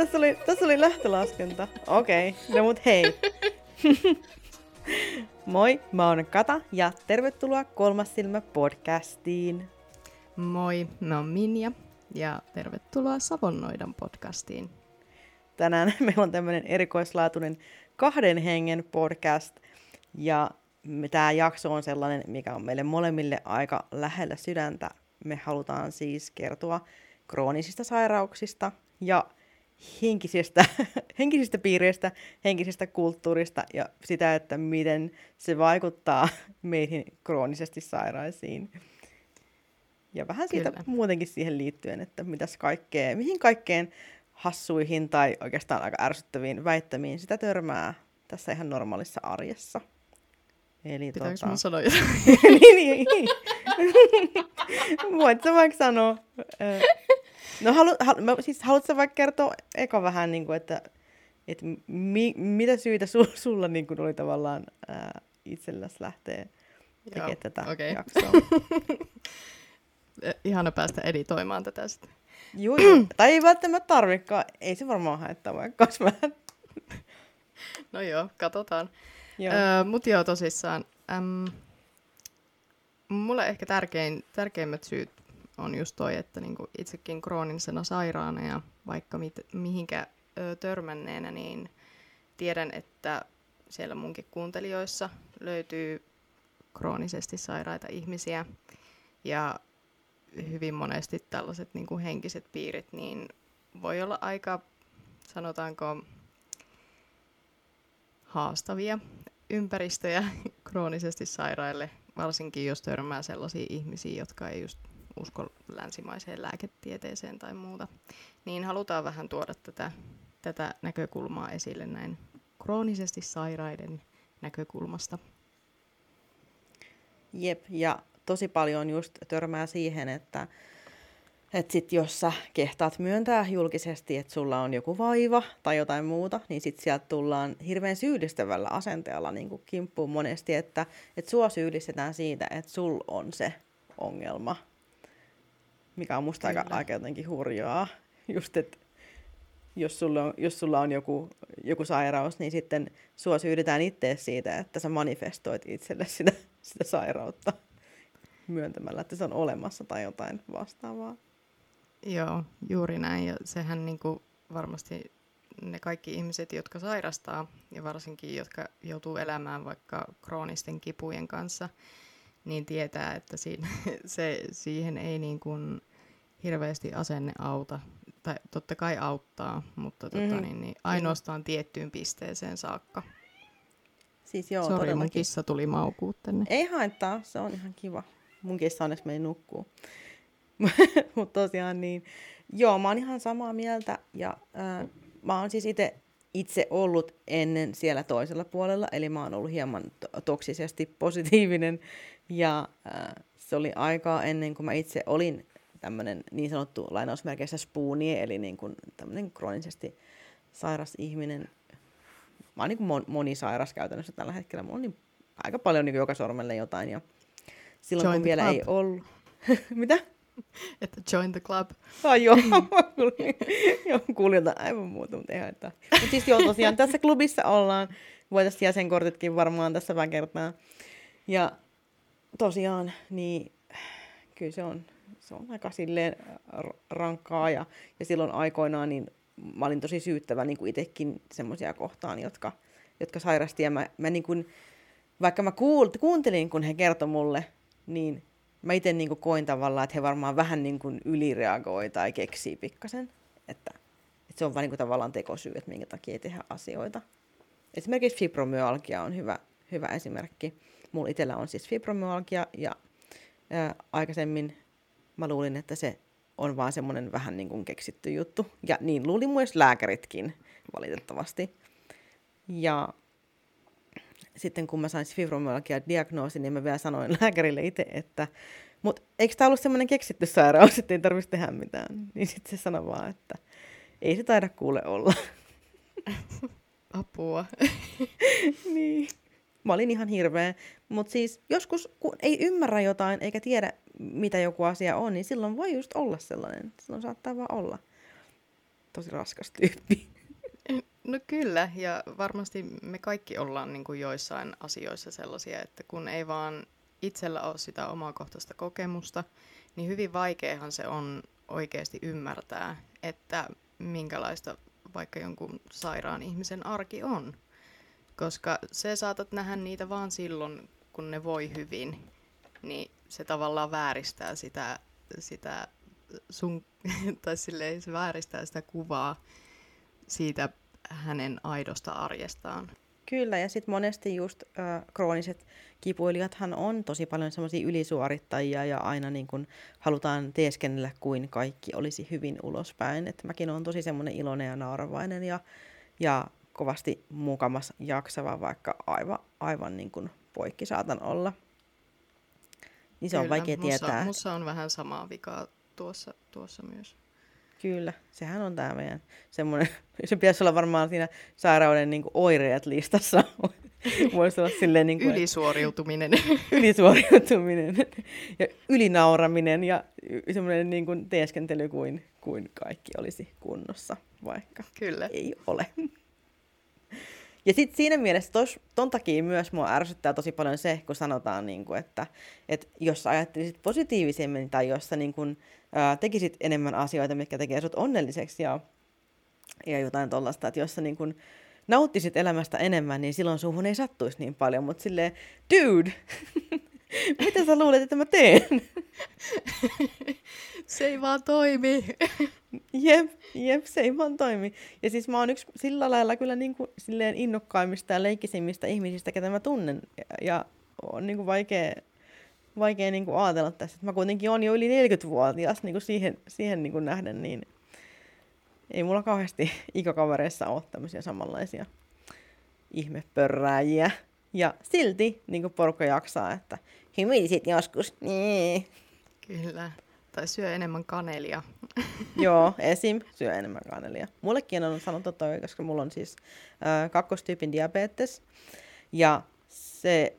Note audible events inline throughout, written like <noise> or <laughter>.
tässä oli, tässä oli lähtölaskenta. Okei, okay. no mut hei. <laughs> Moi, mä oon Kata ja tervetuloa Kolmas silmä podcastiin. Moi, mä oon Minja ja tervetuloa Savonnoidan podcastiin. Tänään <laughs> meillä on tämmöinen erikoislaatuinen kahden hengen podcast ja tämä jakso on sellainen, mikä on meille molemmille aika lähellä sydäntä. Me halutaan siis kertoa kroonisista sairauksista ja henkisistä, <laughs> henkisistä piireistä, henkisestä kulttuurista ja sitä, että miten se vaikuttaa <laughs> meihin kroonisesti sairaisiin. Ja vähän siitä Kyllä. muutenkin siihen liittyen, että mitäs kaikkea, mihin kaikkeen hassuihin tai oikeastaan aika ärsyttäviin väittämiin sitä törmää tässä ihan normaalissa arjessa. Eli Pitääkö tota... mun sanoa jotain? <laughs> niin, niin, niin. Voit sä vaikka sanoa. No halu, halu, mä, siis haluatko vaikka kertoa eka vähän, niin kuin, että, että mi, mitä syitä sul, sulla niin kuin oli tavallaan ää, itselläsi lähteä tekemään tätä okay. jaksoa? <laughs> Ihana päästä editoimaan tätä sitten. Joo, joo. <clears throat> tai ei välttämättä tarvikaan. Ei se varmaan haittaa vaikka vähän. <laughs> no joo, katsotaan. Joo. Öö, Mutta joo, tosissaan. Äm, mulle ehkä tärkein, tärkeimmät syyt on just toi, että niinku itsekin kroonisena sairaana ja vaikka mit, mihinkä ö, törmänneenä, niin tiedän, että siellä munkin kuuntelijoissa löytyy kroonisesti sairaita ihmisiä ja hyvin monesti tällaiset niin kuin henkiset piirit, niin voi olla aika, sanotaanko, haastavia ympäristöjä <laughs> kroonisesti sairaille, varsinkin jos törmää sellaisia ihmisiä, jotka ei just usko länsimaiseen lääketieteeseen tai muuta, niin halutaan vähän tuoda tätä, tätä näkökulmaa esille näin kroonisesti sairaiden näkökulmasta. Jep, ja tosi paljon just törmää siihen, että että sit jos sä kehtaat myöntää julkisesti, että sulla on joku vaiva tai jotain muuta, niin sit sieltä tullaan hirveän syyllistävällä asenteella niin kuin kimppuun monesti, että, että sua syyllistetään siitä, että sul on se ongelma mikä on musta aika, aika jotenkin hurjaa. Just, että jos sulla on, jos sulla on joku, joku sairaus, niin sitten sua syydetään itse siitä, että sä manifestoit itselle sitä, sitä sairautta myöntämällä, että se on olemassa tai jotain vastaavaa. Joo, juuri näin. Ja sehän niin kuin varmasti ne kaikki ihmiset, jotka sairastaa ja varsinkin jotka joutuu elämään vaikka kroonisten kipujen kanssa, niin tietää, että siinä, <laughs> se, siihen ei niin kuin hirveästi asenne auta. Tai totta kai auttaa, mutta mm-hmm. tota, niin, niin ainoastaan tiettyyn pisteeseen saakka. Siis joo, Sori, mun kissa tuli maukuu tänne. Ei haittaa, se on ihan kiva. Mun kissa onneksi meni nukkuu. <laughs> mutta tosiaan niin, joo, mä oon ihan samaa mieltä. Ja äh, mä oon siis itse itse ollut ennen siellä toisella puolella, eli mä oon ollut hieman toksisesti positiivinen, ja äh, se oli aikaa ennen kuin mä itse olin tämmöinen niin sanottu lainausmerkeissä spooni, eli niin kuin tämmöinen kroonisesti sairas ihminen. Mä oon niin kuin monisairas käytännössä tällä hetkellä. Mulla on niin aika paljon niin joka sormelle jotain. Ja silloin join kun vielä club. ei ollut... <laughs> Mitä? Että join the club. Ah, joo, <laughs> joo kuulin jotain aivan muuta, mutta ei haittaa. Mutta siis joo, tosiaan tässä klubissa ollaan. Voitaisiin jäsenkortitkin varmaan tässä vähän kertaa. Ja tosiaan, niin kyllä se on se on aika silleen rankkaa ja, ja silloin aikoinaan niin mä olin tosi syyttävä niin kuin itsekin semmoisia kohtaan, jotka, jotka sairasti ja mä, mä niin kuin, vaikka mä kuul, kuuntelin, kun he kertoi mulle, niin mä itse niin koin tavallaan, että he varmaan vähän niin kuin ylireagoi tai keksii pikkasen, että, että se on vain niin kuin tavallaan tekosyy, että minkä takia ei tehdä asioita. Esimerkiksi fibromyalgia on hyvä, hyvä esimerkki. Mulla itsellä on siis fibromyalgia ja ää, aikaisemmin Mä luulin, että se on vaan semmoinen vähän niin kuin keksitty juttu. Ja niin luuli myös lääkäritkin, valitettavasti. Ja sitten kun mä sain fibromyalgia diagnoosin, niin mä vielä sanoin <laughs> lääkärille itse, että mutta eikö tämä ollut semmoinen keksitty sairaus, että ei tarvitsisi tehdä mitään? Niin sitten se sanoi vaan, että ei se taida kuule olla. <laughs> Apua. <laughs> niin. Mä olin ihan hirveä. Mutta siis joskus, kun ei ymmärrä jotain eikä tiedä, mitä joku asia on, niin silloin voi just olla sellainen. Silloin saattaa vaan olla. tosi raskas tyyppi. No kyllä, ja varmasti me kaikki ollaan niin kuin joissain asioissa sellaisia, että kun ei vaan itsellä ole sitä omakohtaista kokemusta, niin hyvin vaikeahan se on oikeasti ymmärtää, että minkälaista vaikka jonkun sairaan ihmisen arki on. Koska se saatat nähdä niitä vaan silloin, kun ne voi hyvin, niin se tavallaan vääristää sitä, sitä sun, <laughs> tai silleen, se vääristää sitä kuvaa siitä hänen aidosta arjestaan. Kyllä, ja sitten monesti just äh, krooniset kipuilijathan on tosi paljon semmoisia ylisuorittajia ja aina niin kun halutaan teeskennellä kuin kaikki olisi hyvin ulospäin. Että mäkin olen tosi semmoinen iloinen ja nauravainen ja, ja kovasti mukamas jaksava, vaikka aivan, aivan niin kuin poikki saatan olla. Niin se Kyllä, on vaikea mussa, tietää. Mussa on vähän samaa vikaa tuossa, tuossa myös. Kyllä, sehän on tämä meidän semmoinen, <laughs> se pitäisi olla varmaan siinä sairauden niin kuin oireet listassa. <laughs> Voisi olla silleen niin kuin, Ylisuoriutuminen. <laughs> ylisuoriutuminen ja ylinauraminen ja semmoinen niin kuin teeskentely kuin, kuin kaikki olisi kunnossa, vaikka Kyllä. ei ole. Ja sitten siinä mielessä tos, ton takia myös mua ärsyttää tosi paljon se, kun sanotaan, niin kuin, että, että jos ajattelisit positiivisemmin tai jos sä niin kuin, ää, tekisit enemmän asioita, mitkä tekee sut onnelliseksi ja, ja jotain tollasta, että jos sä niin kuin, nauttisit elämästä enemmän, niin silloin suhun ei sattuisi niin paljon, mutta silleen, dude, <laughs> mitä sä luulet, että mä teen? <laughs> se ei vaan toimi. <laughs> jep, jep, se ei vaan toimi. Ja siis mä oon yksi sillä lailla kyllä niin kuin, silleen innokkaimmista ja leikkisimmistä ihmisistä, ketä mä tunnen. Ja, ja on niin kuin vaikea, vaikea niin kuin ajatella tässä. Mä kuitenkin on jo yli 40-vuotias niin kuin siihen, siihen niin kuin nähden, niin ei mulla kauheasti <laughs> ikäkavereissa ole tämmöisiä samanlaisia ihmepörrääjiä. Ja silti niin kuin porukka jaksaa, että hymisit joskus. Niin. Kyllä. Tai syö enemmän kanelia. <laughs> Joo, esim. syö enemmän kanelia. Mullekin on sanottu toi, koska mulla on siis äh, kakkostyypin diabetes. Ja se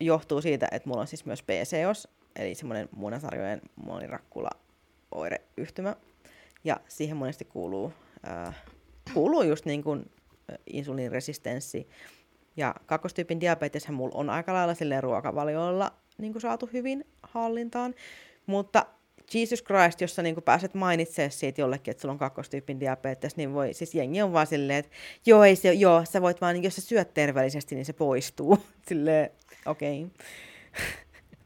johtuu siitä, että mulla on siis myös PCOS, eli semmoinen munasarjojen monirakkula oireyhtymä. Ja siihen monesti kuuluu, äh, kuuluu just niin kuin insuliiniresistenssi. Ja kakkostyypin diabeteshän mulla on aika lailla silleen ruokavalioilla niin kuin saatu hyvin hallintaan. Mutta Jesus Christ, jos sä niin pääset mainitsemaan siitä jollekin, että sulla on kakkostyypin diabetes, niin voi, siis jengi on vaan silleen, että joo, ei se, joo, sä voit vaan, jos sä syöt terveellisesti, niin se poistuu. <laughs> Silleen, okei. Okay.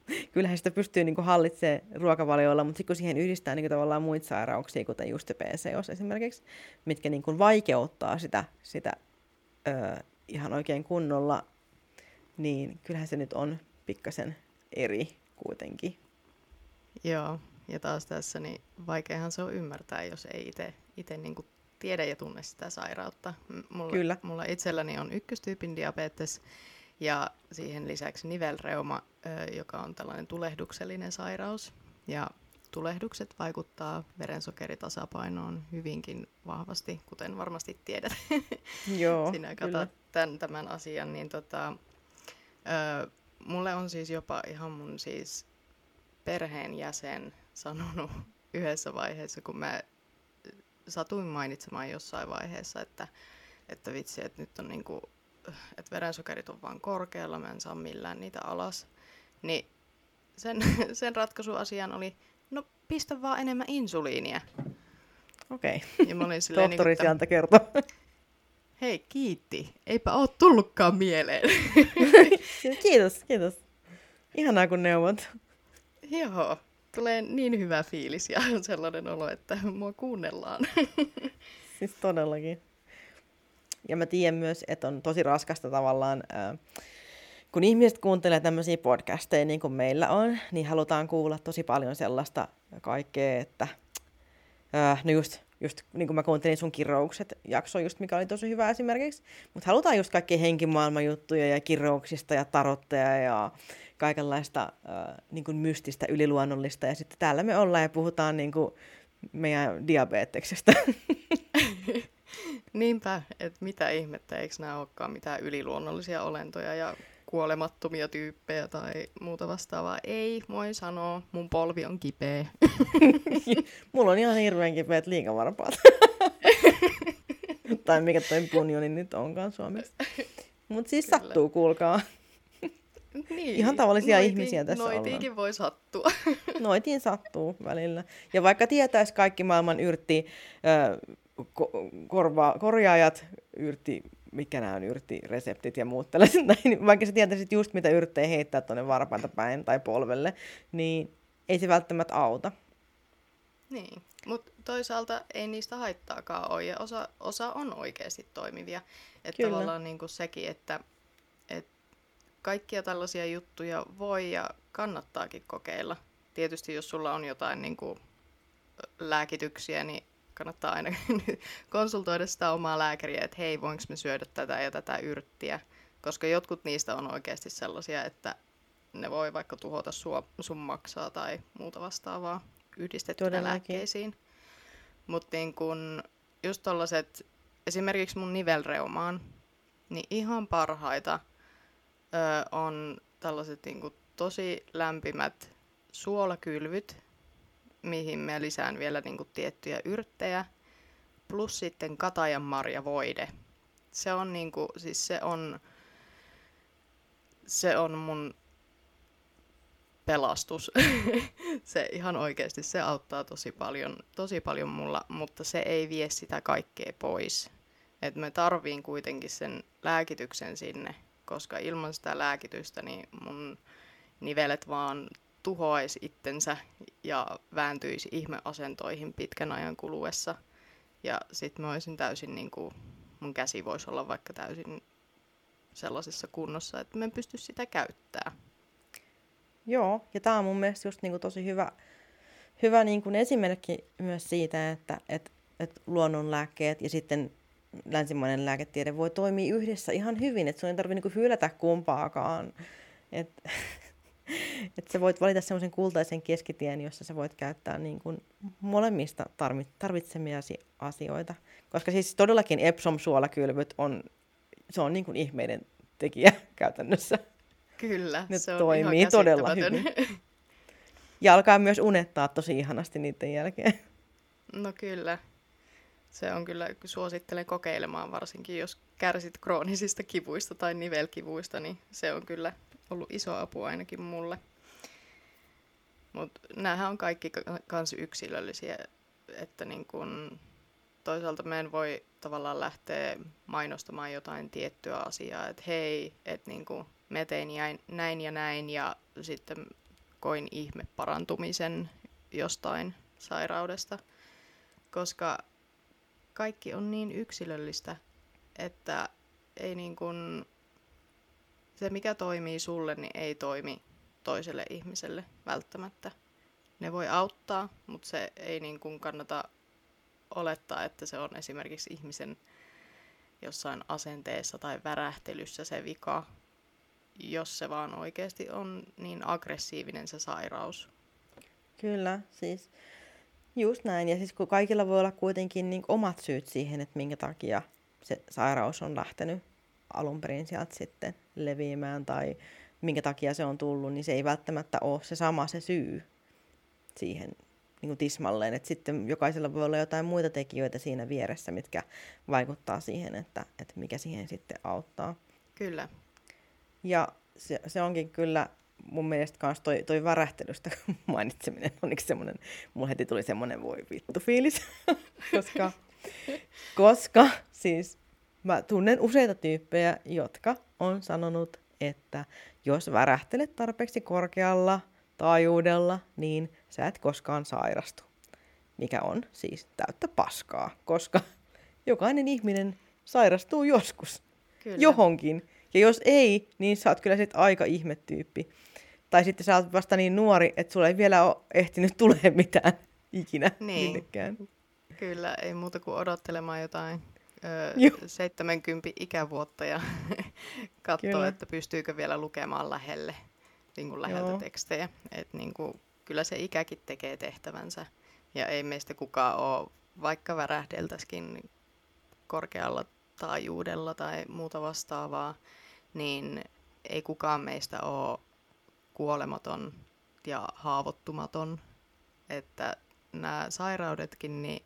<laughs> Kyllähän sitä pystyy niin hallitsemaan ruokavalioilla, mutta sitten kun siihen yhdistää niin tavallaan muita sairauksia, kuten just PCOS esimerkiksi, mitkä niin vaikeuttaa sitä, sitä ö, ihan oikein kunnolla, niin kyllähän se nyt on pikkasen eri kuitenkin. Joo, ja taas tässä niin vaikeahan se on ymmärtää, jos ei itse niin tiedä ja tunne sitä sairautta. Mulla, Kyllä. mulla itselläni on ykköstyypin diabetes ja siihen lisäksi nivelreuma, joka on tällainen tulehduksellinen sairaus. Ja tulehdukset vaikuttaa verensokeritasapainoon hyvinkin vahvasti, kuten varmasti tiedät. <laughs> Joo, <laughs> Sinä katsot tämän, tämän asian, niin tota, ö, mulle on siis jopa ihan mun siis perheenjäsen sanonut yhdessä vaiheessa, kun mä satuin mainitsemaan jossain vaiheessa, että, että vitsi, että nyt on niinku, että verensokerit on vaan korkealla, mä en saa millään niitä alas. Niin sen, <laughs> sen ratkaisuasian oli, no pistä vaan enemmän insuliinia. Okei. Okay. Ja mä olin silleen, Tohtori niin, että, kertoo. Hei, kiitti. Eipä oo tullutkaan mieleen. <laughs> kiitos, kiitos. Ihanaa kun neuvot. Joo, tulee niin hyvä fiilis ja <laughs> sellainen olo, että mua kuunnellaan. <laughs> siis todellakin. Ja mä tiedän myös, että on tosi raskasta tavallaan, kun ihmiset kuuntelee tämmöisiä podcasteja niin kuin meillä on, niin halutaan kuulla tosi paljon sellaista kaikkea, että no just, just niin kuin mä kuuntelin sun kiroukset jakso just, mikä oli tosi hyvä esimerkiksi, mutta halutaan just kaikkia henkimaailman juttuja ja kirouksista ja tarotteja ja kaikenlaista äh, niin kuin mystistä, yliluonnollista. Ja sitten täällä me ollaan ja puhutaan niin kuin meidän diabeteksestä. <laughs> Niinpä, että mitä ihmettä, eikö nämä olekaan mitään yliluonnollisia olentoja ja kuolemattomia tyyppejä tai muuta vastaavaa. Ei, voi sanoa, mun polvi on kipeä. <laughs> Mulla on ihan hirveän kipeät liikavarpaat. <laughs> tai mikä toi punjoni nyt onkaan suomeksi. Mutta siis Kyllä. sattuu, kuulkaa. Niin. Ihan tavallisia Noiti, ihmisiä tässä noitiinkin ollaan. voi sattua. <laughs> Noitiin sattuu välillä. Ja vaikka tietäisi kaikki maailman yrtti, äh, ko- korva- korjaajat, yrtti, mikä nämä on yrttireseptit ja muut tällaiset, <laughs> näin, niin vaikka sä tietäisit just mitä yrttejä heittää tuonne varpailta päin tai polvelle, niin ei se välttämättä auta. Niin, mutta toisaalta ei niistä haittaakaan ole ja osa, osa on oikeasti toimivia. Että tavallaan niin kuin sekin, että, että kaikkia tällaisia juttuja voi ja kannattaakin kokeilla. Tietysti jos sulla on jotain niin kuin lääkityksiä, niin kannattaa aina <laughs> konsultoida sitä omaa lääkäriä, että hei, voinko me syödä tätä ja tätä yrttiä. Koska jotkut niistä on oikeasti sellaisia, että ne voi vaikka tuhota sua, sun maksaa tai muuta vastaavaa yhdistettynä Todellakin. lääkkeisiin. Mutta niin kun just tollaset, esimerkiksi mun nivelreumaan, niin ihan parhaita ö, on tällaiset niin kun, tosi lämpimät suolakylvyt, mihin me lisään vielä niin kun, tiettyjä yrttejä, plus sitten katajan marja voide. Se on, niin kun, siis se on, se on mun pelastus. <laughs> se ihan oikeasti, se auttaa tosi paljon, tosi paljon mulla, mutta se ei vie sitä kaikkea pois. Et me tarviin kuitenkin sen lääkityksen sinne, koska ilman sitä lääkitystä niin mun nivelet vaan tuhoaisi itsensä ja vääntyisi ihmeasentoihin pitkän ajan kuluessa. Ja sitten mä olisin täysin, niin kuin, mun käsi voisi olla vaikka täysin sellaisessa kunnossa, että mä en pysty sitä käyttämään. Joo, ja tämä on mun mielestä just niinku tosi hyvä, hyvä niinku esimerkki myös siitä, että et, et luonnonlääkkeet ja sitten länsimainen lääketiede voi toimia yhdessä ihan hyvin, että sun ei tarvitse niinku hylätä kumpaakaan. <laughs> <laughs> Että et sä voit valita semmoisen kultaisen keskitien, jossa sä voit käyttää niin kuin molemmista tarvitsemiasi asioita. Koska siis todellakin Epsom-suolakylvyt on, se on niin kuin ihmeiden tekijä <laughs> käytännössä. Kyllä, ne se on toimii ihan todella hyvin. <laughs> Ja alkaa myös unettaa tosi ihanasti niiden jälkeen. No kyllä. Se on kyllä, suosittelen kokeilemaan varsinkin, jos kärsit kroonisista kivuista tai nivelkivuista, niin se on kyllä ollut iso apu ainakin mulle. Mutta näähän on kaikki kans yksilöllisiä, että niin kun, toisaalta me en voi tavallaan lähteä mainostamaan jotain tiettyä asiaa, että hei, että niin kun, me tein näin ja näin ja sitten koin ihme parantumisen jostain sairaudesta, koska kaikki on niin yksilöllistä, että ei niin kuin, se mikä toimii sulle, niin ei toimi toiselle ihmiselle välttämättä. Ne voi auttaa, mutta se ei niin kuin kannata olettaa, että se on esimerkiksi ihmisen jossain asenteessa tai värähtelyssä se vika, jos se vaan oikeasti on niin aggressiivinen se sairaus. Kyllä, siis just näin. Ja siis kun kaikilla voi olla kuitenkin niin omat syyt siihen, että minkä takia se sairaus on lähtenyt alun perin sieltä sitten leviämään tai minkä takia se on tullut, niin se ei välttämättä ole se sama se syy siihen niin kuin tismalleen. Että sitten jokaisella voi olla jotain muita tekijöitä siinä vieressä, mitkä vaikuttaa siihen, että, että mikä siihen sitten auttaa. Kyllä. Ja se, se onkin kyllä mun mielestä kans toi, toi värähtelystä <laughs> mainitseminen on yksi semmoinen, mulla heti tuli semmoinen voi vittu fiilis, <laughs> koska, koska siis mä tunnen useita tyyppejä, jotka on sanonut, että jos värähtelet tarpeeksi korkealla taajuudella, niin sä et koskaan sairastu. Mikä on siis täyttä paskaa, koska <laughs> jokainen ihminen sairastuu joskus. Kyllä. Johonkin. Ja jos ei, niin sä oot kyllä sit aika ihmetyyppi. Tai sitten sä oot vasta niin nuori, että sulla ei vielä ole ehtinyt <laughs> tulee mitään ikinä niin. minnekään. Kyllä, ei muuta kuin odottelemaan jotain ö, 70 ikävuotta ja <laughs> katsoa, että pystyykö vielä lukemaan lähelle niin kuin läheltä tekstejä. Et niin kuin, kyllä se ikäkin tekee tehtävänsä. Ja ei meistä kukaan ole, vaikka värähdeltäisikin korkealla taajuudella tai muuta vastaavaa, niin ei kukaan meistä ole kuolematon ja haavoittumaton. Että nämä sairaudetkin, niin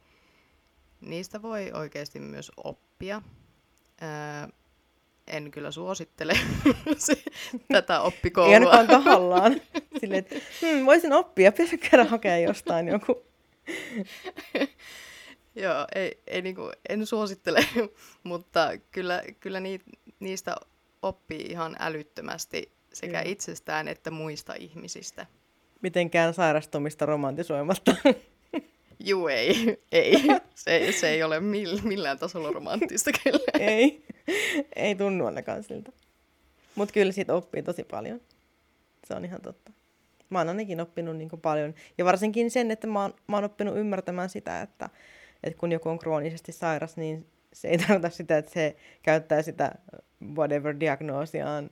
niistä voi oikeasti myös oppia. Öö, en kyllä suosittele <laughs> tätä oppikoulua. Ei ainakaan tahallaan. Silleen, että hmm, voisin oppia, pitäisi kerran hakea jostain joku. <laughs> Joo, ei, ei niinku, en suosittele, <laughs> mutta kyllä, kyllä ni, niistä oppii ihan älyttömästi sekä mm. itsestään että muista ihmisistä. Mitenkään sairastumista romantisoimatta. Juu, ei. <laughs> ei. Se, se ei ole millään tasolla romanttista kyllä. <laughs> ei. Ei tunnu ainakaan siltä. Mutta kyllä siitä oppii tosi paljon. Se on ihan totta. Mä oon ainakin oppinut niin paljon. Ja varsinkin sen, että mä oon, mä oon oppinut ymmärtämään sitä, että, että kun joku on kroonisesti sairas, niin se ei tarkoita sitä, että se käyttää sitä whatever diagnoosiaan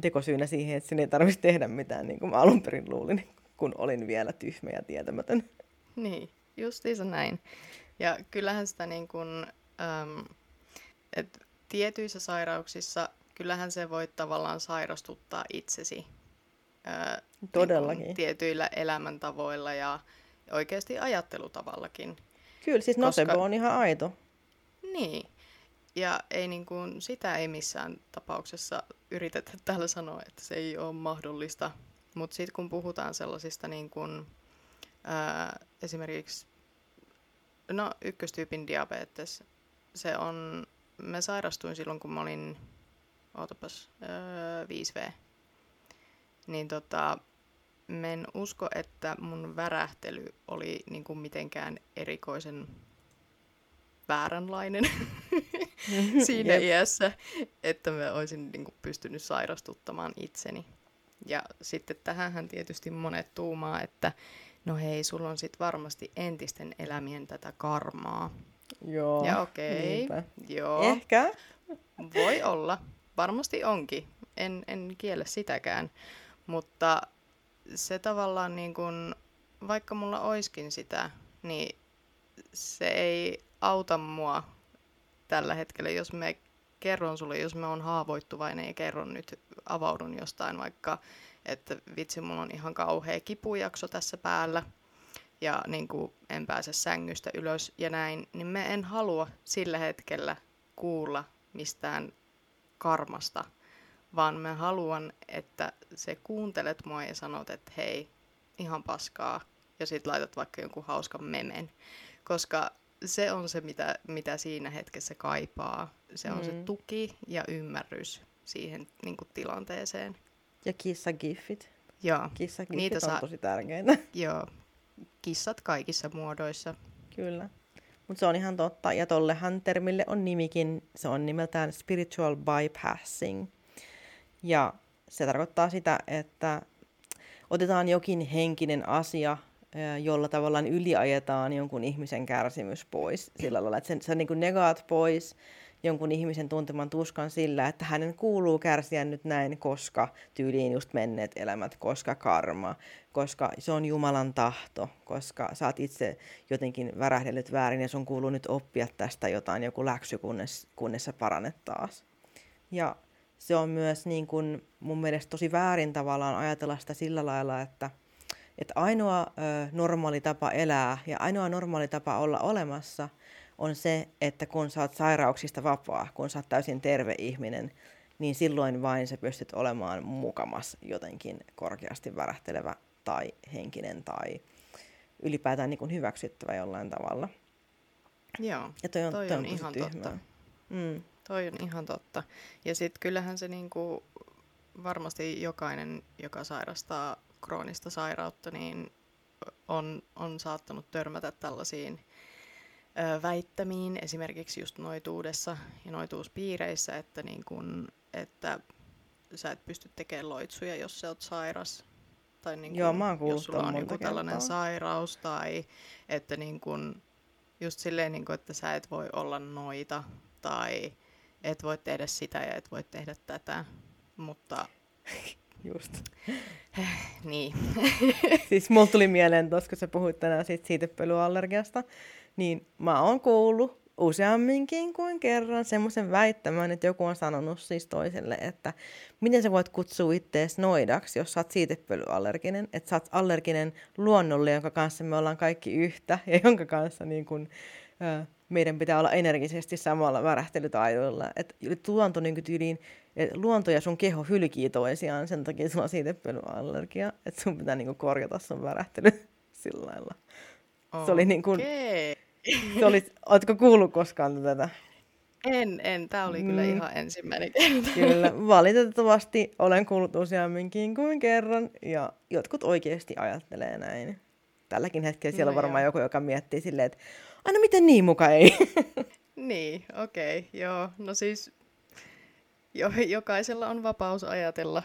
tekosyynä siihen, että sen ei tarvitsisi tehdä mitään, niin kuin mä alun perin luulin, kun olin vielä tyhmä ja tietämätön. Niin, justiinsa näin. Ja kyllähän sitä niin kuin, äm, että tietyissä sairauksissa kyllähän se voi tavallaan sairastuttaa itsesi. Ää, Todellakin. Niin tietyillä elämäntavoilla ja oikeasti ajattelutavallakin. Kyllä, siis koska... nocebo on ihan aito. Niin. Ja ei niin kuin, sitä ei missään tapauksessa yritetä täällä sanoa, että se ei ole mahdollista. Mutta sitten kun puhutaan sellaisista niin kuin, ää, esimerkiksi no, ykköstyypin diabetes, se on mä sairastuin silloin, kun mä olin, ootapas, öö, 5V. Niin tota, mä en usko, että mun värähtely oli niin kuin mitenkään erikoisen vääränlainen <laughs> siinä iässä, että mä olisin niin kuin pystynyt sairastuttamaan itseni. Ja sitten tähän tietysti monet tuumaa, että no hei, sulla on sitten varmasti entisten elämien tätä karmaa. Joo. Ja okei. Okay. Joo. Ehkä. Voi olla. Varmasti onkin. En, en kiele sitäkään. Mutta se tavallaan niin kuin, vaikka mulla oiskin sitä, niin se ei auta mua tällä hetkellä, jos me kerron sulle, jos mä oon haavoittuvainen ja kerron nyt, avaudun jostain vaikka, että vitsi, mulla on ihan kauhea kipujakso tässä päällä, ja niin kuin en pääse sängystä ylös ja näin, niin mä en halua sillä hetkellä kuulla mistään karmasta, vaan mä haluan, että se kuuntelet mua ja sanot, että hei, ihan paskaa, ja sitten laitat vaikka jonkun hauskan memen, koska se on se, mitä, mitä siinä hetkessä kaipaa. Se on mm. se tuki ja ymmärrys siihen niin kuin, tilanteeseen. Ja kissagiffit. Joo. Kissagiffit Niitä on saa... tosi tärkeitä. <laughs> Joo, kissat kaikissa muodoissa. Kyllä. Mutta se on ihan totta. Ja tollehan termille on nimikin, se on nimeltään spiritual bypassing. Ja se tarkoittaa sitä, että otetaan jokin henkinen asia, jolla tavallaan yliajetaan jonkun ihmisen kärsimys pois. Sillä lailla, että sen, sä niin negaat pois jonkun ihmisen tunteman tuskan sillä, että hänen kuuluu kärsiä nyt näin, koska tyyliin just menneet elämät, koska karma, koska se on Jumalan tahto, koska sä oot itse jotenkin värähdellyt väärin ja sun kuuluu nyt oppia tästä jotain, joku läksy, kunnes, kunnes sä paranet taas. Ja se on myös niin kuin mun mielestä tosi väärin tavallaan ajatella sitä sillä lailla, että, että ainoa ö, normaali tapa elää ja ainoa normaali tapa olla olemassa – on se, että kun sä oot sairauksista vapaa, kun sä oot täysin terve ihminen, niin silloin vain sä pystyt olemaan mukamas jotenkin korkeasti värähtelevä tai henkinen tai ylipäätään niin kuin hyväksyttävä jollain tavalla. Joo, ja toi on, toi toi on, on ihan tyhmää. totta. Mm. Toi on ihan totta. Ja sitten kyllähän se niinku, varmasti jokainen, joka sairastaa kroonista sairautta, niin on, on saattanut törmätä tällaisiin ö, väittämiin, esimerkiksi just noituudessa ja noituuspiireissä, että, niin kun, että sä et pysty tekemään loitsuja, jos sä oot sairas. Tai niin kun, Joo, mä oon jos sulla on joku tällainen sairaus, tai että niin kun, just silleen, niin kun, että sä et voi olla noita, tai et voi tehdä sitä ja et voi tehdä tätä, mutta... <laughs> Just. niin. siis mulla tuli mieleen tuossa, kun sä puhuit tänään siitä siitepölyallergiasta, niin mä oon kuullut useamminkin kuin kerran semmoisen väittämän, että joku on sanonut siis toiselle, että miten sä voit kutsua ittees noidaksi, jos sä oot siitepölyallerginen, että sä oot allerginen luonnolle, jonka kanssa me ollaan kaikki yhtä ja jonka kanssa niin kun, ö, meidän pitää olla energisesti samalla värähtelytaidoilla. Että luonto, niin tyyliin, et luonto ja sun keho hylkii toisiaan, sen takia sulla on siitepölyallergia, että sun pitää niin korjata sun värähtely <laughs> sillä lailla. Okay. Se oli niin kuin, se oli, ootko kuullut koskaan tätä? En, en. Tämä oli mm. kyllä ihan ensimmäinen kerta. Kyllä, valitettavasti olen kuullut useamminkin kuin kerran, ja jotkut oikeasti ajattelee näin. Tälläkin hetkellä siellä no on varmaan joo. joku, joka miettii silleen, että aina miten niin muka ei. <laughs> niin, okei, okay, joo. No siis jo, jokaisella on vapaus ajatella,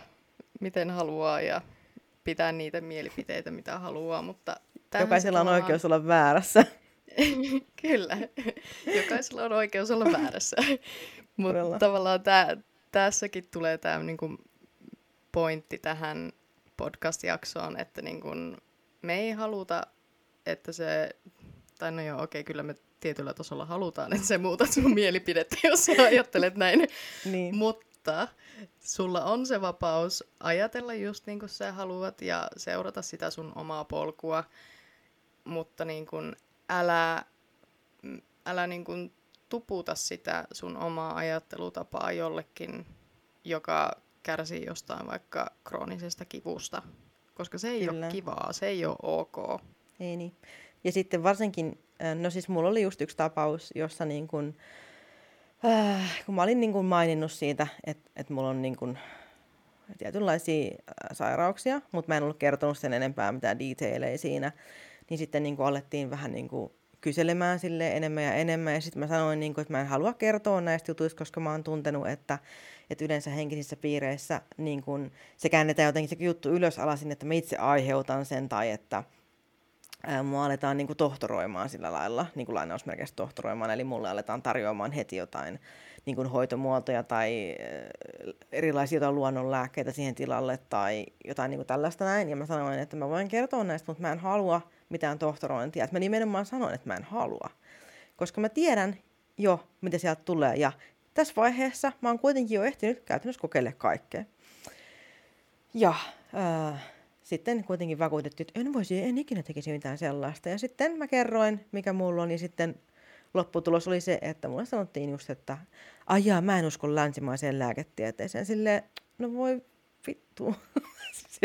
miten haluaa ja pitää niitä mielipiteitä, mitä haluaa, mutta... Jokaisella on oikeus olla väärässä. <laughs> Kyllä, jokaisella on oikeus olla väärässä. <laughs> Mutta tavallaan tää, tässäkin tulee tämä niinku pointti tähän podcast-jaksoon, että niinku me ei haluta, että se, tai no joo, okei, kyllä me tietyllä tasolla halutaan, että se muutat sun mielipidettä, <laughs> jos sä ajattelet näin. niin. Mutta sulla on se vapaus ajatella just niin kuin sä haluat ja seurata sitä sun omaa polkua, mutta niin kuin älä, älä niin kuin tuputa sitä sun omaa ajattelutapaa jollekin, joka kärsii jostain vaikka kroonisesta kivusta, koska se ei Kyllä. ole kivaa, se ei ole ok. Ei niin. Ja sitten varsinkin, äh, no siis mulla oli just yksi tapaus, jossa niin kun, äh, kun mä olin niin kun maininnut siitä, että, että mulla on niin kun tietynlaisia äh, sairauksia, mutta mä en ollut kertonut sen enempää mitään detaileja siinä, niin sitten niin kuin alettiin vähän niin kuin kyselemään sille enemmän ja enemmän. Ja sitten mä sanoin, niin kuin, että mä en halua kertoa näistä jutuista, koska mä oon tuntenut, että, että yleensä henkisissä piireissä niin kuin, se käännetään jotenkin se juttu ylös alasin, että mä itse aiheutan sen tai että mua aletaan niin kuin tohtoroimaan sillä lailla, niin kuin lainausmerkeissä tohtoroimaan, eli mulle aletaan tarjoamaan heti jotain niin kuin hoitomuotoja tai erilaisia jotain luonnonlääkkeitä siihen tilalle tai jotain niin kuin tällaista näin. Ja mä sanoin, että mä voin kertoa näistä, mutta mä en halua mitään tohtorointia. Että mä nimenomaan sanoin, että mä en halua. Koska mä tiedän jo, mitä sieltä tulee. Ja tässä vaiheessa mä oon kuitenkin jo ehtinyt käytännössä kokeilla kaikkea. Ja äh, sitten kuitenkin vakuutettiin, että en voisi, en ikinä tekisi mitään sellaista. Ja sitten mä kerroin, mikä mulla on, ja sitten lopputulos oli se, että mulle sanottiin just, että ajaa, mä en usko länsimaiseen lääketieteeseen. Silleen, no voi vittu.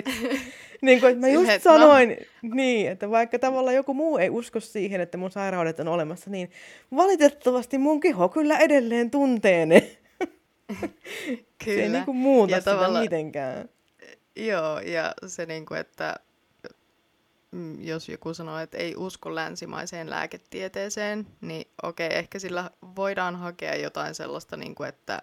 <laughs> niin kuin, mä just Yhet, no. sanoin, no. niin, että vaikka tavallaan joku muu ei usko siihen, että mun sairaudet on olemassa, niin valitettavasti mun keho kyllä edelleen tuntee ne. kyllä. <laughs> Se ei niin kuin muuta ja sitä tavalla... mitenkään. Joo, ja se niin kuin, että mm, jos joku sanoo, että ei usko länsimaiseen lääketieteeseen, niin okei, ehkä sillä voidaan hakea jotain sellaista, niin kuin, että,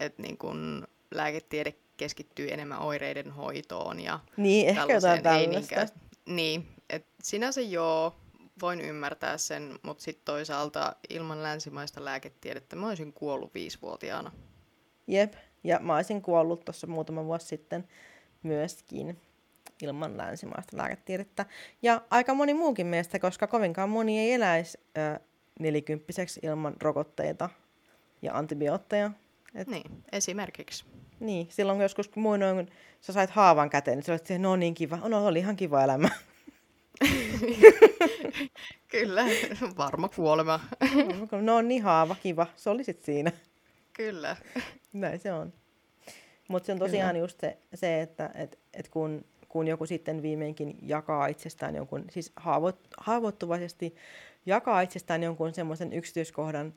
että niin kuin lääketiede keskittyy enemmän oireiden hoitoon ja Niin, ehkä jotain tällaista. Niin, että sinänsä joo, voin ymmärtää sen, mutta sitten toisaalta ilman länsimaista lääketiedettä mä olisin kuollut viisivuotiaana. Jep, ja mä olisin kuollut tuossa muutama vuosi sitten myöskin ilman länsimaista lääketiedettä. Ja aika moni muukin meistä, koska kovinkaan moni ei eläisi äh, nelikymppiseksi ilman rokotteita ja antibiootteja. Et... Niin, esimerkiksi. Niin, silloin joskus muinoin, kun sä sait haavan käteen, niin sä olit no niin kiva, no oli ihan kiva elämä. <laughs> Kyllä, varma kuolema. no niin haava, kiva, se oli sit siinä. Kyllä. Näin se on. Mutta se on tosiaan Kyllä. just se, se että et, et kun, kun joku sitten viimeinkin jakaa itsestään jonkun, siis haavoit, haavoittuvaisesti jakaa itsestään jonkun semmoisen yksityiskohdan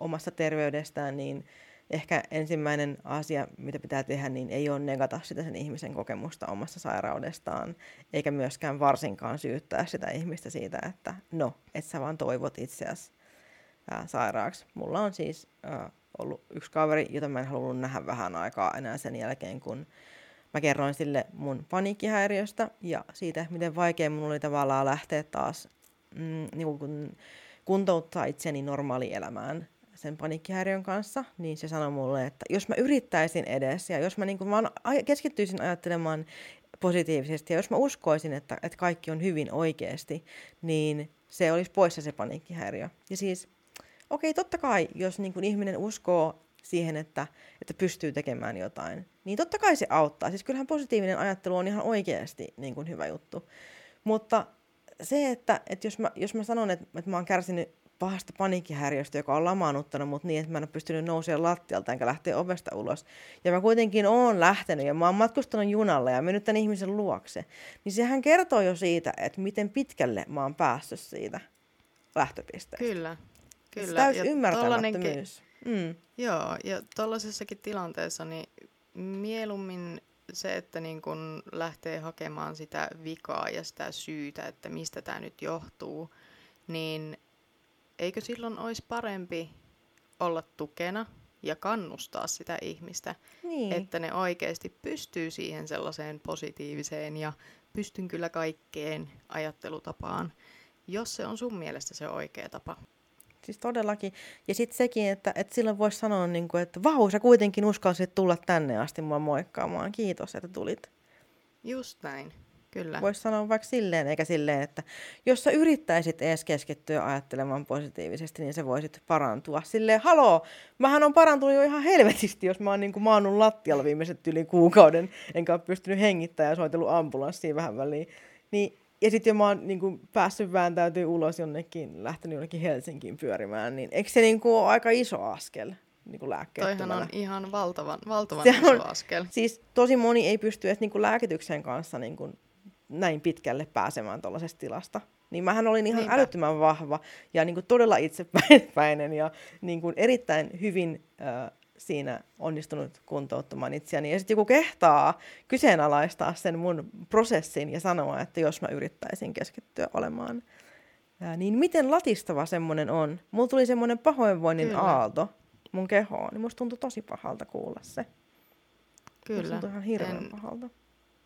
omasta terveydestään, niin ehkä ensimmäinen asia, mitä pitää tehdä, niin ei ole negata sitä sen ihmisen kokemusta omasta sairaudestaan, eikä myöskään varsinkaan syyttää sitä ihmistä siitä, että no, et sä vaan toivot itseäsi ää, sairaaksi. Mulla on siis ää, ollut yksi kaveri, jota mä en halunnut nähdä vähän aikaa enää sen jälkeen, kun mä kerroin sille mun paniikkihäiriöstä ja siitä, miten vaikea mun oli tavallaan lähteä taas mm, niin kun kuntouttaa itseni normaalielämään sen paniikkihäiriön kanssa, niin se sanoi mulle, että jos mä yrittäisin edes ja jos mä, niin kuin, mä keskittyisin ajattelemaan positiivisesti ja jos mä uskoisin, että, että kaikki on hyvin oikeasti, niin se olisi poissa se paniikkihäiriö. Ja siis, okei, okay, totta kai, jos niin kuin ihminen uskoo siihen, että, että pystyy tekemään jotain, niin totta kai se auttaa. Siis kyllähän positiivinen ajattelu on ihan oikeasti niin kuin hyvä juttu. Mutta se, että, että jos, mä, jos mä sanon, että, että mä oon kärsinyt pahasta paniikkihäiriöstä, joka on lamaannuttanut mut niin, että mä en ole pystynyt nousemaan lattialta enkä lähteä ovesta ulos. Ja mä kuitenkin oon lähtenyt ja mä oon matkustanut junalla ja mennyt tämän ihmisen luokse. Niin sehän kertoo jo siitä, että miten pitkälle mä oon päässyt siitä lähtöpisteestä. Kyllä, kyllä. Täys ymmärtämättömyys. Mm. Joo, ja tuollaisessakin tilanteessa niin mieluummin se, että niin kun lähtee hakemaan sitä vikaa ja sitä syytä, että mistä tämä nyt johtuu, niin eikö silloin olisi parempi olla tukena ja kannustaa sitä ihmistä, niin. että ne oikeasti pystyy siihen sellaiseen positiiviseen ja pystyn kyllä kaikkeen ajattelutapaan, jos se on sun mielestä se oikea tapa. Siis todellakin. Ja sitten sekin, että, että silloin voisi sanoa, niin kuin, että vau, sä kuitenkin uskalsit tulla tänne asti mua moikkaamaan. Kiitos, että tulit. Just näin. Kyllä. Voisi sanoa vaikka silleen, eikä silleen, että jos sä yrittäisit edes keskittyä ajattelemaan positiivisesti, niin se voisit parantua. Silleen, haloo, mähän on parantunut jo ihan helvetisti, jos mä oon niin maannut lattialla viimeiset yli kuukauden, enkä ole pystynyt hengittämään ja soitellut ambulanssiin vähän väliin. Niin ja sitten jo mä oon niin kuin, päässyt vääntäytyy ulos jonnekin, lähtenyt jonnekin Helsinkiin pyörimään, niin eikö se niin kuin, ole aika iso askel niin kuin Toihan on ihan valtavan, valtavan se iso on, askel. Siis tosi moni ei pysty edes niin kuin, lääkityksen kanssa niin kuin, näin pitkälle pääsemään tuollaisesta tilasta. Niin mähän olin ihan Niinpä. älyttömän vahva ja niin kuin, todella itsepäinen ja niin kuin, erittäin hyvin äh, siinä onnistunut kuntouttamaan itseäni. Ja sitten joku kehtaa kyseenalaistaa sen mun prosessin ja sanoa, että jos mä yrittäisin keskittyä olemaan, ää, niin miten latistava semmoinen on. Mulla tuli semmoinen pahoinvoinnin Kyllä. aalto mun kehoon, niin musta tuntui tosi pahalta kuulla se. Kyllä. Musta tuntui ihan hirveän en, pahalta.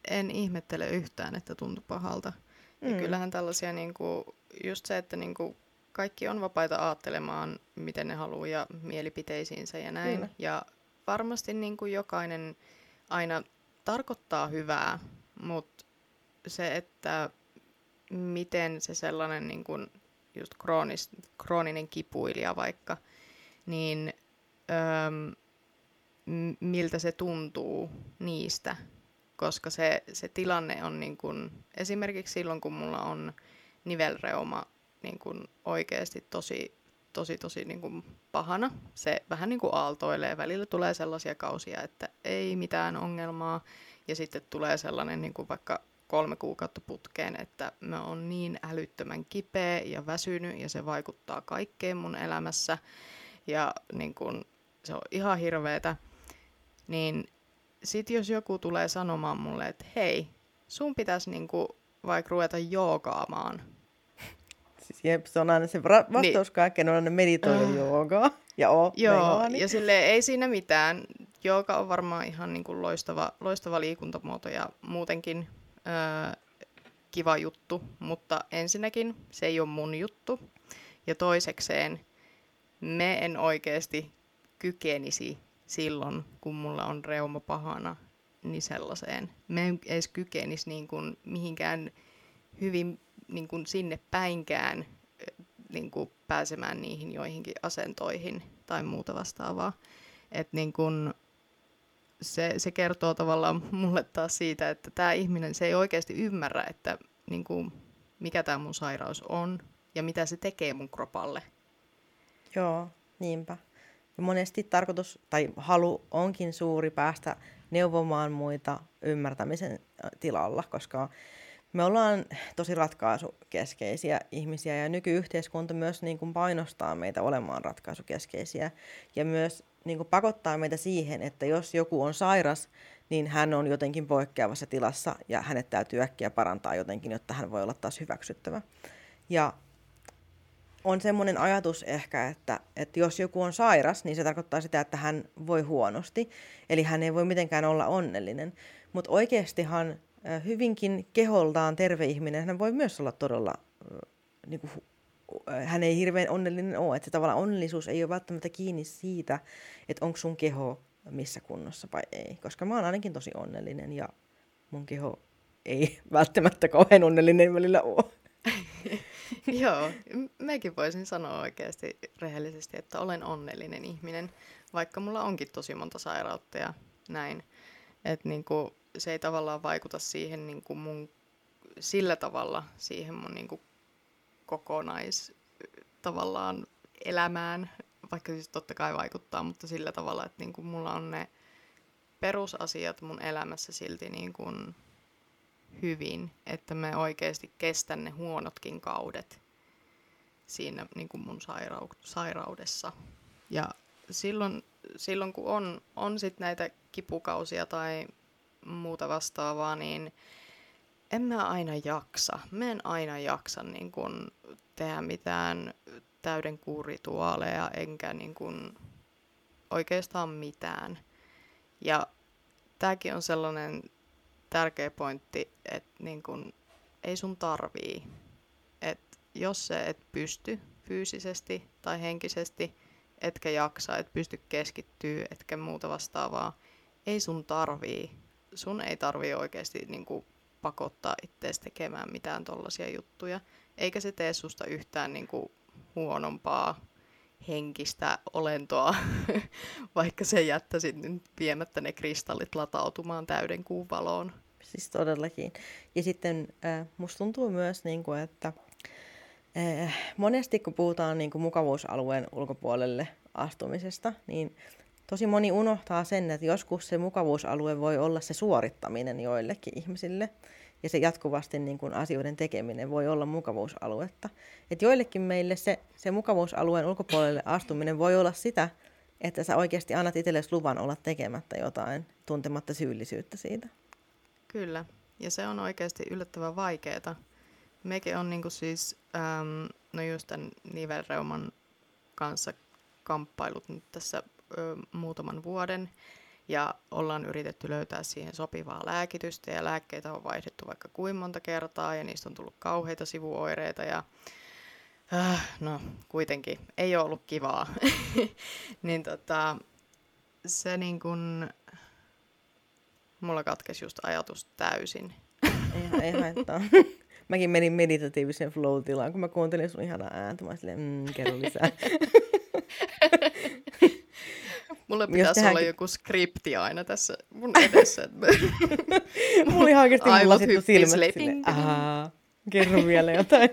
En ihmettele yhtään, että tuntui pahalta. Mm. Ja kyllähän tällaisia, niinku, just se, että niinku, kaikki on vapaita ajattelemaan, miten ne haluaa ja mielipiteisiinsä ja näin. Kyllä. Ja varmasti niin kuin jokainen aina tarkoittaa hyvää, mutta se, että miten se sellainen niin kuin just kroonis, krooninen kipuilija vaikka, niin öö, miltä se tuntuu niistä, koska se, se tilanne on niin kuin, esimerkiksi silloin, kun mulla on nivelreuma niin kuin oikeasti tosi, tosi, tosi niin kuin pahana. Se vähän niin kuin aaltoilee. Välillä tulee sellaisia kausia, että ei mitään ongelmaa. Ja sitten tulee sellainen niin kuin vaikka kolme kuukautta putkeen, että mä oon niin älyttömän kipeä ja väsynyt ja se vaikuttaa kaikkeen mun elämässä. Ja niin kun, se on ihan hirveetä. Niin sit jos joku tulee sanomaan mulle, että hei, sun pitäisi niinku vaikka ruveta joogaamaan, Siis jep, se on aina se vastaus niin. kaikkeen, on aina meditoida uh. joogaa. Ja oo, Joo, ja sille ei siinä mitään. Jooga on varmaan ihan niin kuin loistava, loistava liikuntamuoto ja muutenkin öö, kiva juttu, mutta ensinnäkin se ei ole mun juttu. Ja toisekseen me en oikeasti kykenisi silloin, kun mulla on reuma pahana, niin sellaiseen. Me en edes kykenisi niin kuin mihinkään hyvin niin kuin sinne päinkään niin kuin pääsemään niihin joihinkin asentoihin tai muuta vastaavaa. Et niin kuin se, se kertoo tavallaan mulle taas siitä, että tämä ihminen se ei oikeasti ymmärrä, että niin kuin, mikä tämä mun sairaus on ja mitä se tekee mun kropalle. Joo, niinpä. Monesti tarkoitus tai halu onkin suuri päästä neuvomaan muita ymmärtämisen tilalla, koska me ollaan tosi ratkaisukeskeisiä ihmisiä ja nykyyhteiskunta myös niin kuin painostaa meitä olemaan ratkaisukeskeisiä ja myös niin kuin pakottaa meitä siihen, että jos joku on sairas, niin hän on jotenkin poikkeavassa tilassa ja hänet täytyy äkkiä parantaa jotenkin, jotta hän voi olla taas hyväksyttävä. Ja on semmoinen ajatus ehkä, että, että jos joku on sairas, niin se tarkoittaa sitä, että hän voi huonosti. Eli hän ei voi mitenkään olla onnellinen. Mutta oikeastihan hyvinkin keholtaan terve ihminen, hän voi myös olla todella, niin kuin, hän ei hirveän onnellinen ole. Että tavallaan onnellisuus ei ole välttämättä kiinni siitä, että onko sun keho missä kunnossa vai ei. Koska mä oon ainakin tosi onnellinen ja mun keho ei <laughs> välttämättä kauhean onnellinen välillä ole. <laughs> <laughs> Joo, mekin voisin sanoa oikeasti rehellisesti, että olen onnellinen ihminen, vaikka mulla onkin tosi monta sairautta ja näin. Että niinku, se ei tavallaan vaikuta siihen niin kuin mun, sillä tavalla siihen mun niin kuin kokonais tavallaan elämään, vaikka siis totta kai vaikuttaa, mutta sillä tavalla, että niin kuin mulla on ne perusasiat mun elämässä silti niin kuin hyvin, että me oikeasti kestän ne huonotkin kaudet siinä niin kuin mun sairau- sairaudessa. Ja silloin, silloin kun on, on sit näitä kipukausia tai muuta vastaavaa, niin en mä aina jaksa. Mä en aina jaksa niin kun, tehdä mitään täyden kuurituaaleja, enkä niin kun, oikeastaan mitään. Ja tämäkin on sellainen tärkeä pointti, että niin kun, ei sun tarvii. Et jos se et pysty fyysisesti tai henkisesti, etkä jaksa, et pysty keskittyä, etkä muuta vastaavaa, ei sun tarvii. Sun ei tarvii oikeasti niin kuin, pakottaa itseäsi tekemään mitään tollaisia juttuja. Eikä se tee susta yhtään niin kuin, huonompaa henkistä olentoa, <laughs> vaikka se jättäisi nyt viemättä ne kristallit latautumaan täyden kuun valoon. Siis todellakin. Ja sitten äh, musta tuntuu myös, niin kuin, että äh, monesti kun puhutaan niin kuin mukavuusalueen ulkopuolelle astumisesta, niin tosi moni unohtaa sen, että joskus se mukavuusalue voi olla se suorittaminen joillekin ihmisille. Ja se jatkuvasti niin kuin asioiden tekeminen voi olla mukavuusaluetta. Et joillekin meille se, se mukavuusalueen ulkopuolelle astuminen voi olla sitä, että sä oikeasti annat itsellesi luvan olla tekemättä jotain, tuntematta syyllisyyttä siitä. Kyllä, ja se on oikeasti yllättävän vaikeaa. Mekin on niinku siis, äm, no just tämän nivelreuman kanssa kamppailut nyt tässä ö, muutaman vuoden ja ollaan yritetty löytää siihen sopivaa lääkitystä ja lääkkeitä on vaihdettu vaikka kuin monta kertaa ja niistä on tullut kauheita sivuoireita ja äh, no kuitenkin ei ole ollut kivaa. <laughs> niin tota, se niin kun, mulla katkesi just ajatus täysin. ei, ei haittaa. Mäkin menin meditatiivisen flow-tilaan, kun mä kuuntelin sun ihanaa ääntä. Mä silleen, mm, kerro lisää. <laughs> Mulla pitäisi olla joku skripti aina tässä mun edessä. <laughs> Mulla ihan oikeasti mulla sitten silmät sille, kerro vielä jotain.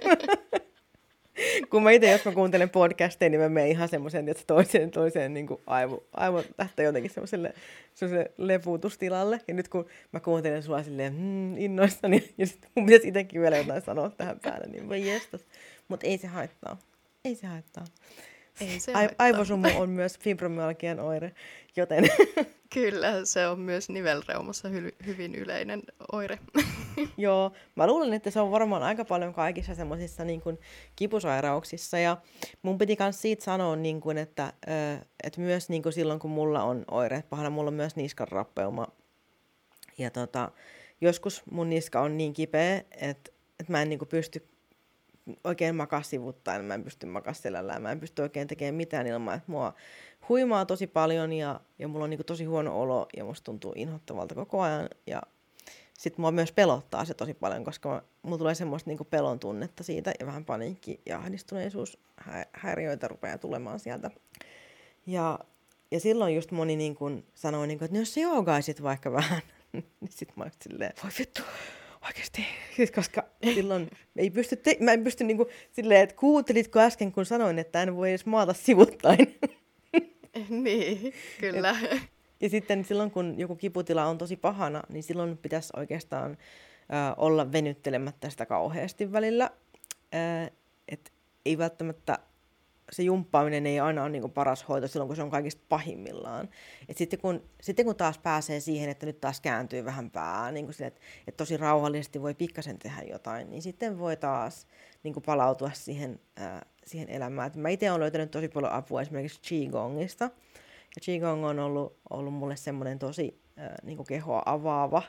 <laughs> kun mä itse, jos mä kuuntelen podcasteja, niin mä menen ihan semmoisen, että toiseen, toiseen niin kuin aivo, aivo lähtee jotenkin semmoiselle, semmoiselle lepuutustilalle. Ja nyt kun mä kuuntelen sua silleen hmm, innoissani, <laughs> ja sitten mun pitäisi itsekin vielä jotain sanoa tähän päälle, niin voi jestas. Mutta ei se haittaa. Ei se haittaa. Ei se Ai- aivosumu on myös fibromyalgian oire, joten... <laughs> Kyllä, se on myös nivelreumassa hy- hyvin yleinen oire. <laughs> Joo, mä luulen, että se on varmaan aika paljon kaikissa semmoisissa niin kuin kipusairauksissa. Ja mun piti myös siitä sanoa, niin kuin, että, että myös niin kuin silloin, kun mulla on oire, pahana mulla on myös niskan rappeuma. Ja tota, joskus mun niska on niin kipeä, että, että mä en niin kuin pysty oikein makaa sivuttaen, mä en pysty makaa selällään, mä en pysty oikein tekemään mitään ilman, että mua huimaa tosi paljon ja, ja mulla on niin tosi huono olo ja musta tuntuu inhottavalta koko ajan ja sitten mua myös pelottaa se tosi paljon, koska mulla tulee semmoista niin pelon tunnetta siitä ja vähän paniikki ja ahdistuneisuushäiriöitä rupeaa tulemaan sieltä. Ja, ja silloin just moni niin sanoi, niin että no jos sä joogaisit vaikka vähän, <laughs> niin sitten mä olin silleen, voi vittu, oikeasti, siis koska silloin ei pysty, te- mä en pysty niinku silleen, että kuuntelitko äsken, kun sanoin, että en voi edes maata sivuttain. <laughs> niin, kyllä. Et, ja sitten silloin, kun joku kiputila on tosi pahana, niin silloin pitäisi oikeastaan äh, olla venyttelemättä sitä kauheasti välillä. Äh, et ei välttämättä se jumppaaminen ei aina ole niin paras hoito silloin, kun se on kaikista pahimmillaan. Et sitten, kun, sitten kun taas pääsee siihen, että nyt taas kääntyy vähän pää, niin kuin sille, että, että tosi rauhallisesti voi pikkasen tehdä jotain, niin sitten voi taas niin kuin palautua siihen, ää, siihen elämään. Et mä itse olen löytänyt tosi paljon apua esimerkiksi Qigongista. Ja Qigong on ollut, ollut mulle semmoinen tosi ää, niin kuin kehoa avaava.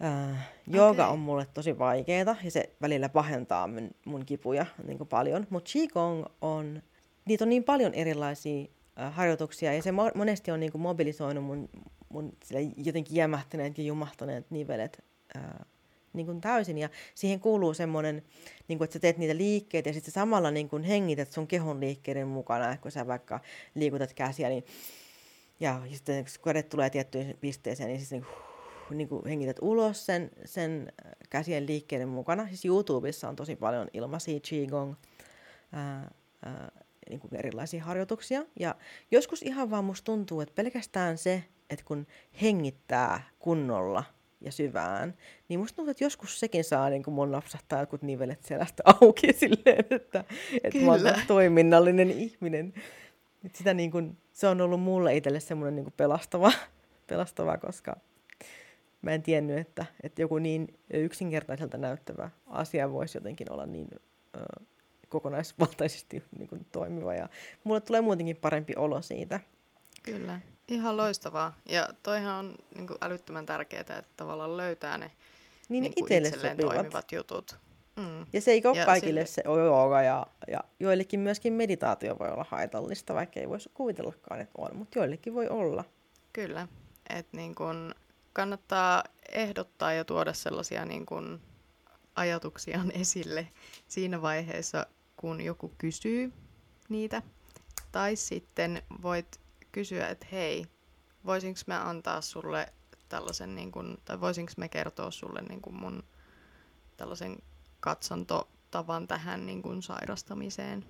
Ää, jooga okay. on mulle tosi vaikeaa ja se välillä pahentaa mun, mun kipuja niin kuin paljon. Mutta Qigong on niitä on niin paljon erilaisia äh, harjoituksia ja se mo- monesti on niin kuin mobilisoinut mun, mun jotenkin jämähtäneet ja jumahtaneet nivelet äh, niin kuin täysin. Ja siihen kuuluu semmoinen, niin kuin, että sä teet niitä liikkeitä ja sitten samalla niin kuin hengität sun kehon liikkeiden mukana, kun sä vaikka liikutat käsiä, niin ja sitten kun kädet tulee tiettyyn pisteeseen, niin siis niin, huh, niin kuin hengität ulos sen, sen käsien liikkeiden mukana. Siis YouTubessa on tosi paljon ilmaisia Qigong, ää, ää, niin kuin erilaisia harjoituksia. Ja joskus ihan vaan musta tuntuu, että pelkästään se, että kun hengittää kunnolla ja syvään, niin musta tuntuu, että joskus sekin saa niin kuin mun napsahtaa jotkut nivelet selästä <laughs> auki silleen, että, että mä oon toiminnallinen ihminen. Et sitä niin kuin, se on ollut mulle itselle semmoinen niin pelastava, <laughs> pelastava, koska mä en tiennyt, että, että joku niin yksinkertaiselta näyttävä asia voisi jotenkin olla niin ö, kokonaisvaltaisesti <laughs> niin kuin toimiva. Ja mulle tulee muutenkin parempi olo siitä. Kyllä, ihan loistavaa. Ja toihan on niin kuin älyttömän tärkeää, että tavallaan löytää ne niin, niin itselle itselleen sopivat. toimivat jutut. Mm. Ja se ei ole ja kaikille sille... se jooga ja, ja joillekin myöskin meditaatio voi olla haitallista, vaikka ei voisi kuvitellakaan, että on, mutta joillekin voi olla. Kyllä, että niin kun kannattaa ehdottaa ja tuoda sellaisia niin kun ajatuksiaan <laughs> esille siinä vaiheessa, kun joku kysyy niitä. Tai sitten voit kysyä, että hei, voisinko mä antaa sulle tällaisen, niin kun, tai voisinko mä kertoa sulle niin kun mun tällaisen katsontotavan tähän niin kun sairastamiseen.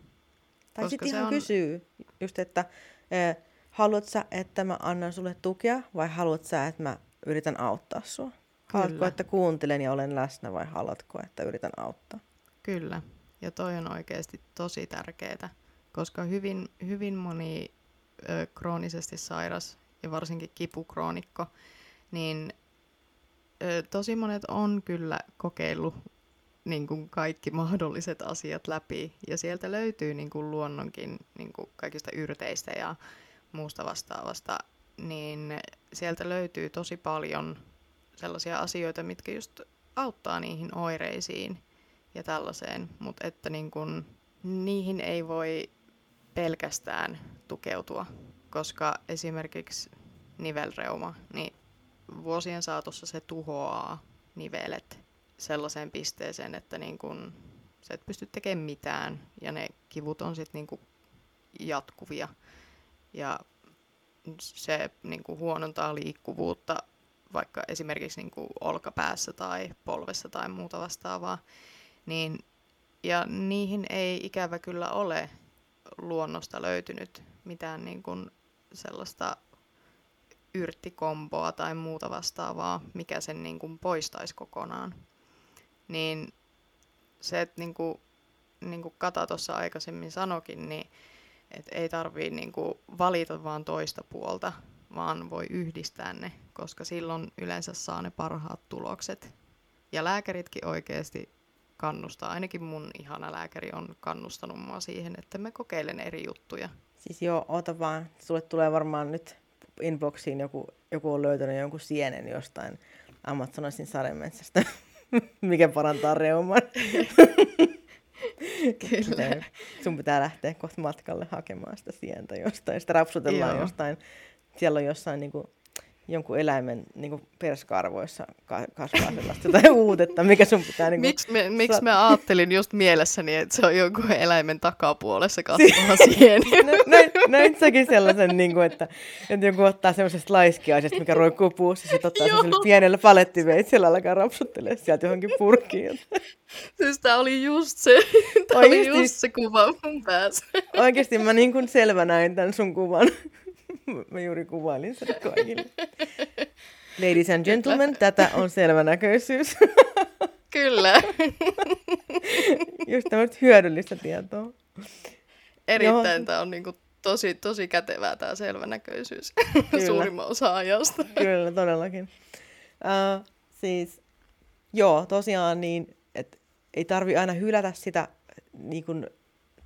Tai sitten ihan on... kysyy just, että eh, haluat sä, että mä annan sulle tukea vai haluat sä, että mä yritän auttaa sua? Haluatko, Kyllä. että kuuntelen ja olen läsnä vai haluatko, että yritän auttaa? Kyllä. Ja toi on oikeasti tosi tärkeää, koska hyvin, hyvin moni ö, kroonisesti sairas ja varsinkin kipukroonikko, niin ö, tosi monet on kyllä kokeillut niin kuin kaikki mahdolliset asiat läpi. Ja sieltä löytyy niin kuin luonnonkin niin kuin kaikista yrteistä ja muusta vastaavasta, niin sieltä löytyy tosi paljon sellaisia asioita, mitkä just auttaa niihin oireisiin ja tällaiseen, mutta että niin kun, niihin ei voi pelkästään tukeutua, koska esimerkiksi nivelreuma, niin vuosien saatossa se tuhoaa nivelet sellaiseen pisteeseen, että niin kun, sä et pysty tekemään mitään ja ne kivut on sitten niin jatkuvia ja se niin kuin huonontaa liikkuvuutta vaikka esimerkiksi niin kuin olkapäässä tai polvessa tai muuta vastaavaa. Niin, ja niihin ei ikävä kyllä ole luonnosta löytynyt mitään niin kuin sellaista yrttikomboa tai muuta vastaavaa, mikä sen niin kuin poistaisi kokonaan. Niin se, että niin kuin, niin kuin Kata tuossa aikaisemmin sanokin, niin et ei tarvii niin kuin valita vaan toista puolta, vaan voi yhdistää ne, koska silloin yleensä saa ne parhaat tulokset. Ja lääkäritkin oikeasti kannustaa. Ainakin mun ihana lääkäri on kannustanut mua siihen, että mä kokeilen eri juttuja. Siis joo, oota vaan. Sulle tulee varmaan nyt inboxiin joku, joku on löytänyt jonkun sienen jostain Amazonasin sademetsästä, <laughs> mikä parantaa reuman. <laughs> Kyllä. Sun pitää lähteä kohta matkalle hakemaan sitä sientä jostain. Sitä rapsutellaan Joo. jostain. Siellä on jossain niin kuin, jonkun eläimen niin kuin perskarvoissa kasvaa sellaista jotain <laughs> uutetta, mikä sun pitää... Niin kuin, miksi me, miksi sa- mä ajattelin just mielessäni, että se on jonkun eläimen takapuolessa <laughs> kasvava sieni? <laughs> näin, näin säkin sellaisen, niin kuin, että, että joku ottaa semmoisesta laiskiaisesta, mikä roikkuu puussa, sitten ottaa semmoisella pienellä palettiveitsellä alkaa rapsuttelemaan sieltä johonkin purkiin. siis tää oli just se, tää Oikeasti, oli just se kuva mun päässä. Oikeasti mä niin kuin selvä näin tämän sun kuvan. <laughs> Mä juuri kuvailin sen kaikille. <laughs> Ladies and gentlemen, tätä on selvänäköisyys. <laughs> Kyllä. Just tämmöistä hyödyllistä tietoa. Erittäin tämä on niinku tosi, tosi kätevää tämä selvänäköisyys suurimman osa ajasta. Kyllä, todellakin. Uh, siis, joo, tosiaan niin, että ei tarvi aina hylätä sitä niin kuin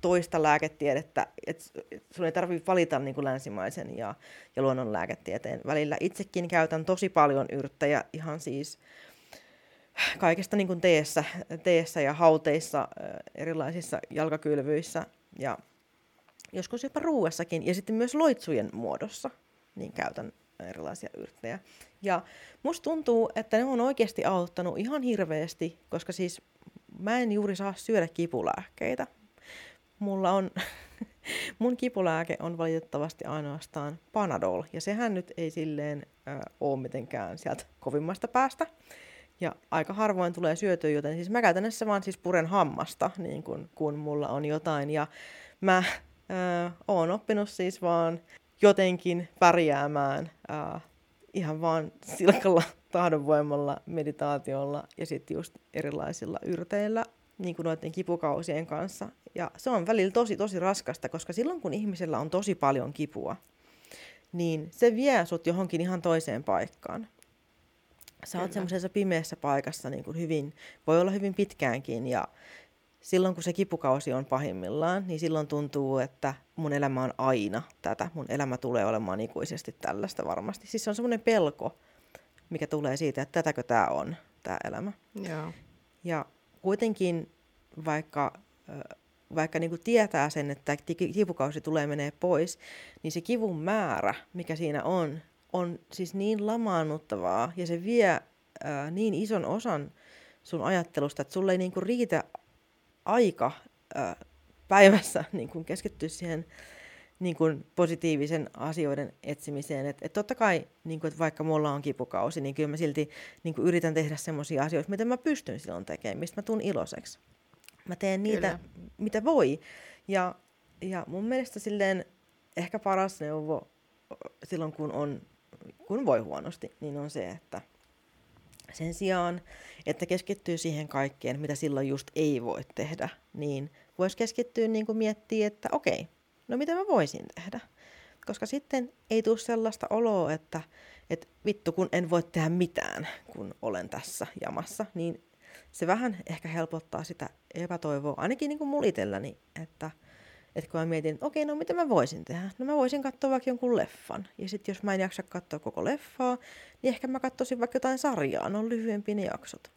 toista lääketiedettä, että sun ei tarvitse valita niin kuin länsimaisen ja, ja luonnonlääketieteen välillä. Itsekin käytän tosi paljon yrttejä ihan siis kaikesta niin kuin teessä, teessä ja hauteissa, erilaisissa jalkakylvyissä ja joskus jopa ruuassakin ja sitten myös loitsujen muodossa niin käytän erilaisia yrttejä. Ja musta tuntuu, että ne on oikeasti auttanut ihan hirveästi, koska siis mä en juuri saa syödä kipulääkkeitä mulla on, <laughs> mun kipulääke on valitettavasti ainoastaan Panadol, ja sehän nyt ei silleen äh, ole mitenkään sieltä kovimmasta päästä. Ja aika harvoin tulee syötyä, joten siis mä käytännössä vaan siis puren hammasta, niin kun, kun mulla on jotain. Ja mä ö, oon oppinut siis vaan jotenkin pärjäämään ö, ihan vaan silkalla tahdonvoimalla, meditaatiolla ja sitten just erilaisilla yrteillä niin kuin noiden kipukausien kanssa. Ja se on välillä tosi, tosi raskasta, koska silloin kun ihmisellä on tosi paljon kipua, niin se vie sut johonkin ihan toiseen paikkaan. Sä oot semmoisessa pimeässä paikassa niin kuin hyvin, voi olla hyvin pitkäänkin ja silloin kun se kipukausi on pahimmillaan, niin silloin tuntuu, että mun elämä on aina tätä. Mun elämä tulee olemaan ikuisesti tällaista varmasti. Siis se on semmoinen pelko, mikä tulee siitä, että tätäkö tämä on, tämä elämä. Joo. Ja kuitenkin vaikka, vaikka niin kuin tietää sen, että kipukausi tulee menee pois, niin se kivun määrä, mikä siinä on, on siis niin lamaannuttavaa ja se vie niin ison osan sun ajattelusta, että sulle ei niin kuin riitä aika päivässä <laughs> niin kuin keskittyä siihen niin kuin positiivisen asioiden etsimiseen. Et, et totta kai, niin kuin, että vaikka mulla on kipukausi, niin kyllä mä silti niin kuin yritän tehdä sellaisia asioita, mitä mä pystyn silloin tekemään, mistä mä tuun iloiseksi. Mä teen niitä, kyllä. mitä voi. Ja, ja mun mielestä silleen ehkä paras neuvo silloin, kun, on, kun voi huonosti, niin on se, että sen sijaan, että keskittyy siihen kaikkeen, mitä silloin just ei voi tehdä, niin voisi keskittyä niin kuin miettiä, että okei, no mitä mä voisin tehdä? Koska sitten ei tule sellaista oloa, että, että vittu kun en voi tehdä mitään, kun olen tässä jamassa, niin se vähän ehkä helpottaa sitä epätoivoa, ainakin niin kuin mulla itselläni, että, että kun mä mietin, että okei, no mitä mä voisin tehdä? No mä voisin katsoa vaikka jonkun leffan. Ja sitten jos mä en jaksa katsoa koko leffaa, niin ehkä mä katsoisin vaikka jotain sarjaa, no lyhyempi ne jaksot.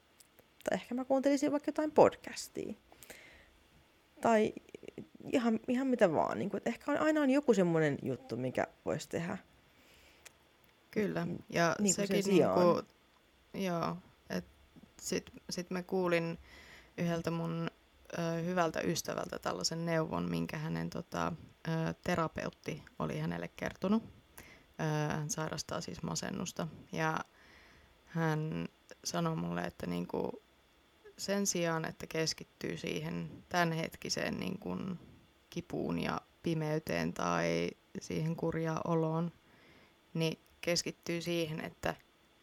Tai ehkä mä kuuntelisin vaikka jotain podcastia. Tai ihan, ihan mitä vaan. Niin kuin, että ehkä on, aina on joku semmoinen juttu, mikä voisi tehdä. Kyllä, ja niin sekin se niin kuin, joo, että sit, sit mä kuulin yhdeltä mun ö, hyvältä ystävältä tällaisen neuvon, minkä hänen tota, ö, terapeutti oli hänelle kertonut. Ö, hän sairastaa siis masennusta ja hän sanoi mulle, että niinku, sen sijaan, että keskittyy siihen tämänhetkiseen niin kuin kipuun ja pimeyteen tai siihen kurjaa oloon, niin keskittyy siihen, että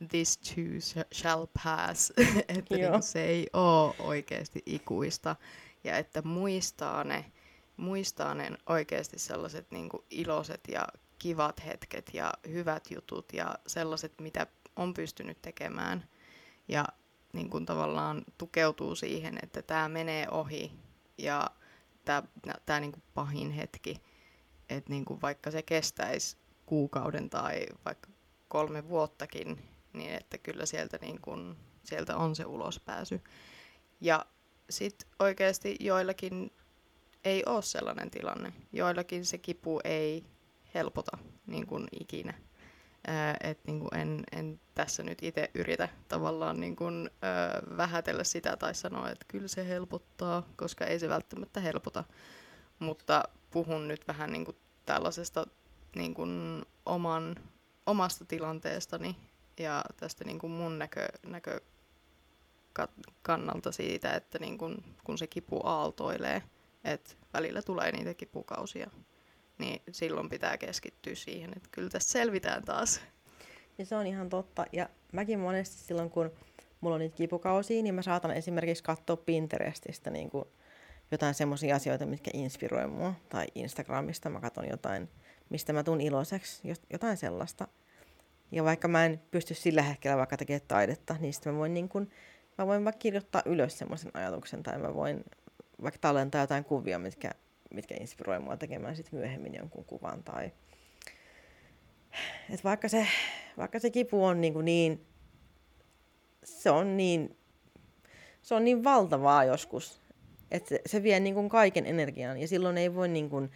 this too shall pass, <laughs> että niin se ei ole oikeasti ikuista. Ja että muistaa ne, muistaa ne oikeasti sellaiset niin kuin iloiset ja kivat hetket ja hyvät jutut ja sellaiset, mitä on pystynyt tekemään. Ja niin kuin tavallaan tukeutuu siihen, että tämä menee ohi ja tämä niin kuin pahin hetki, että niin kuin vaikka se kestäisi kuukauden tai vaikka kolme vuottakin, niin että kyllä sieltä, niin kuin, sieltä on se ulospääsy. Ja sitten oikeasti joillakin ei ole sellainen tilanne. Joillakin se kipu ei helpota niin kuin ikinä. Että niin kuin en, en tässä nyt itse yritä tavallaan niin kuin, ö, vähätellä sitä tai sanoa, että kyllä se helpottaa, koska ei se välttämättä helpota. Mutta puhun nyt vähän niin kuin tällaisesta niin kuin oman, omasta tilanteestani ja tästä niin kuin mun näkö, näkö kannalta siitä, että niin kun, kun se kipu aaltoilee, että välillä tulee niitä kipukausia, niin silloin pitää keskittyä siihen, että kyllä tässä selvitään taas. Ja se on ihan totta. Ja mäkin monesti silloin, kun mulla on niitä kipukausia, niin mä saatan esimerkiksi katsoa Pinterestistä niin kuin jotain semmoisia asioita, mitkä inspiroi mua. Tai Instagramista mä katson jotain, mistä mä tuun iloiseksi, jotain sellaista. Ja vaikka mä en pysty sillä hetkellä vaikka tekemään taidetta, niin sitten mä voin, niin kun, mä voin vaikka kirjoittaa ylös semmoisen ajatuksen, tai mä voin vaikka tallentaa jotain kuvia, mitkä, mitkä inspiroi mua tekemään sitten myöhemmin jonkun kuvan. Tai... Et vaikka, se, vaikka se kipu on niin, niin se on niin, se on niin valtavaa joskus, että se, se vie niin kuin kaiken energian ja silloin ei voi niin kuin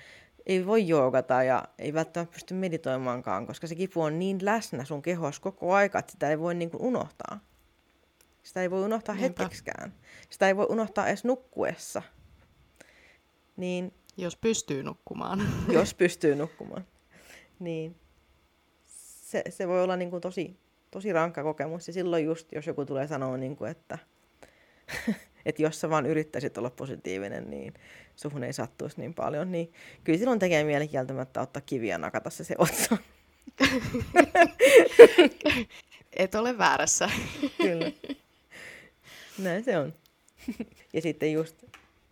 ei voi joogata ja ei välttämättä pysty meditoimaankaan, koska se kipu on niin läsnä sun kehossa koko aika, että sitä ei voi niin kuin unohtaa. Sitä ei voi unohtaa Niinpä. hetkeksikään. Sitä ei voi unohtaa edes nukkuessa. Niin, jos pystyy nukkumaan. <laughs> jos pystyy nukkumaan. Niin. Se, se voi olla niin kuin tosi, tosi rankka kokemus. Ja silloin just, jos joku tulee sanoa, niin kuin, että <laughs> että jos sä vaan yrittäisit olla positiivinen, niin suhun ei sattuisi niin paljon, niin kyllä silloin tekee mieli kieltämättä ottaa kiviä ja nakata se se otsa. <laughs> Et ole väärässä. Kyllä. Näin se on. Ja sitten just,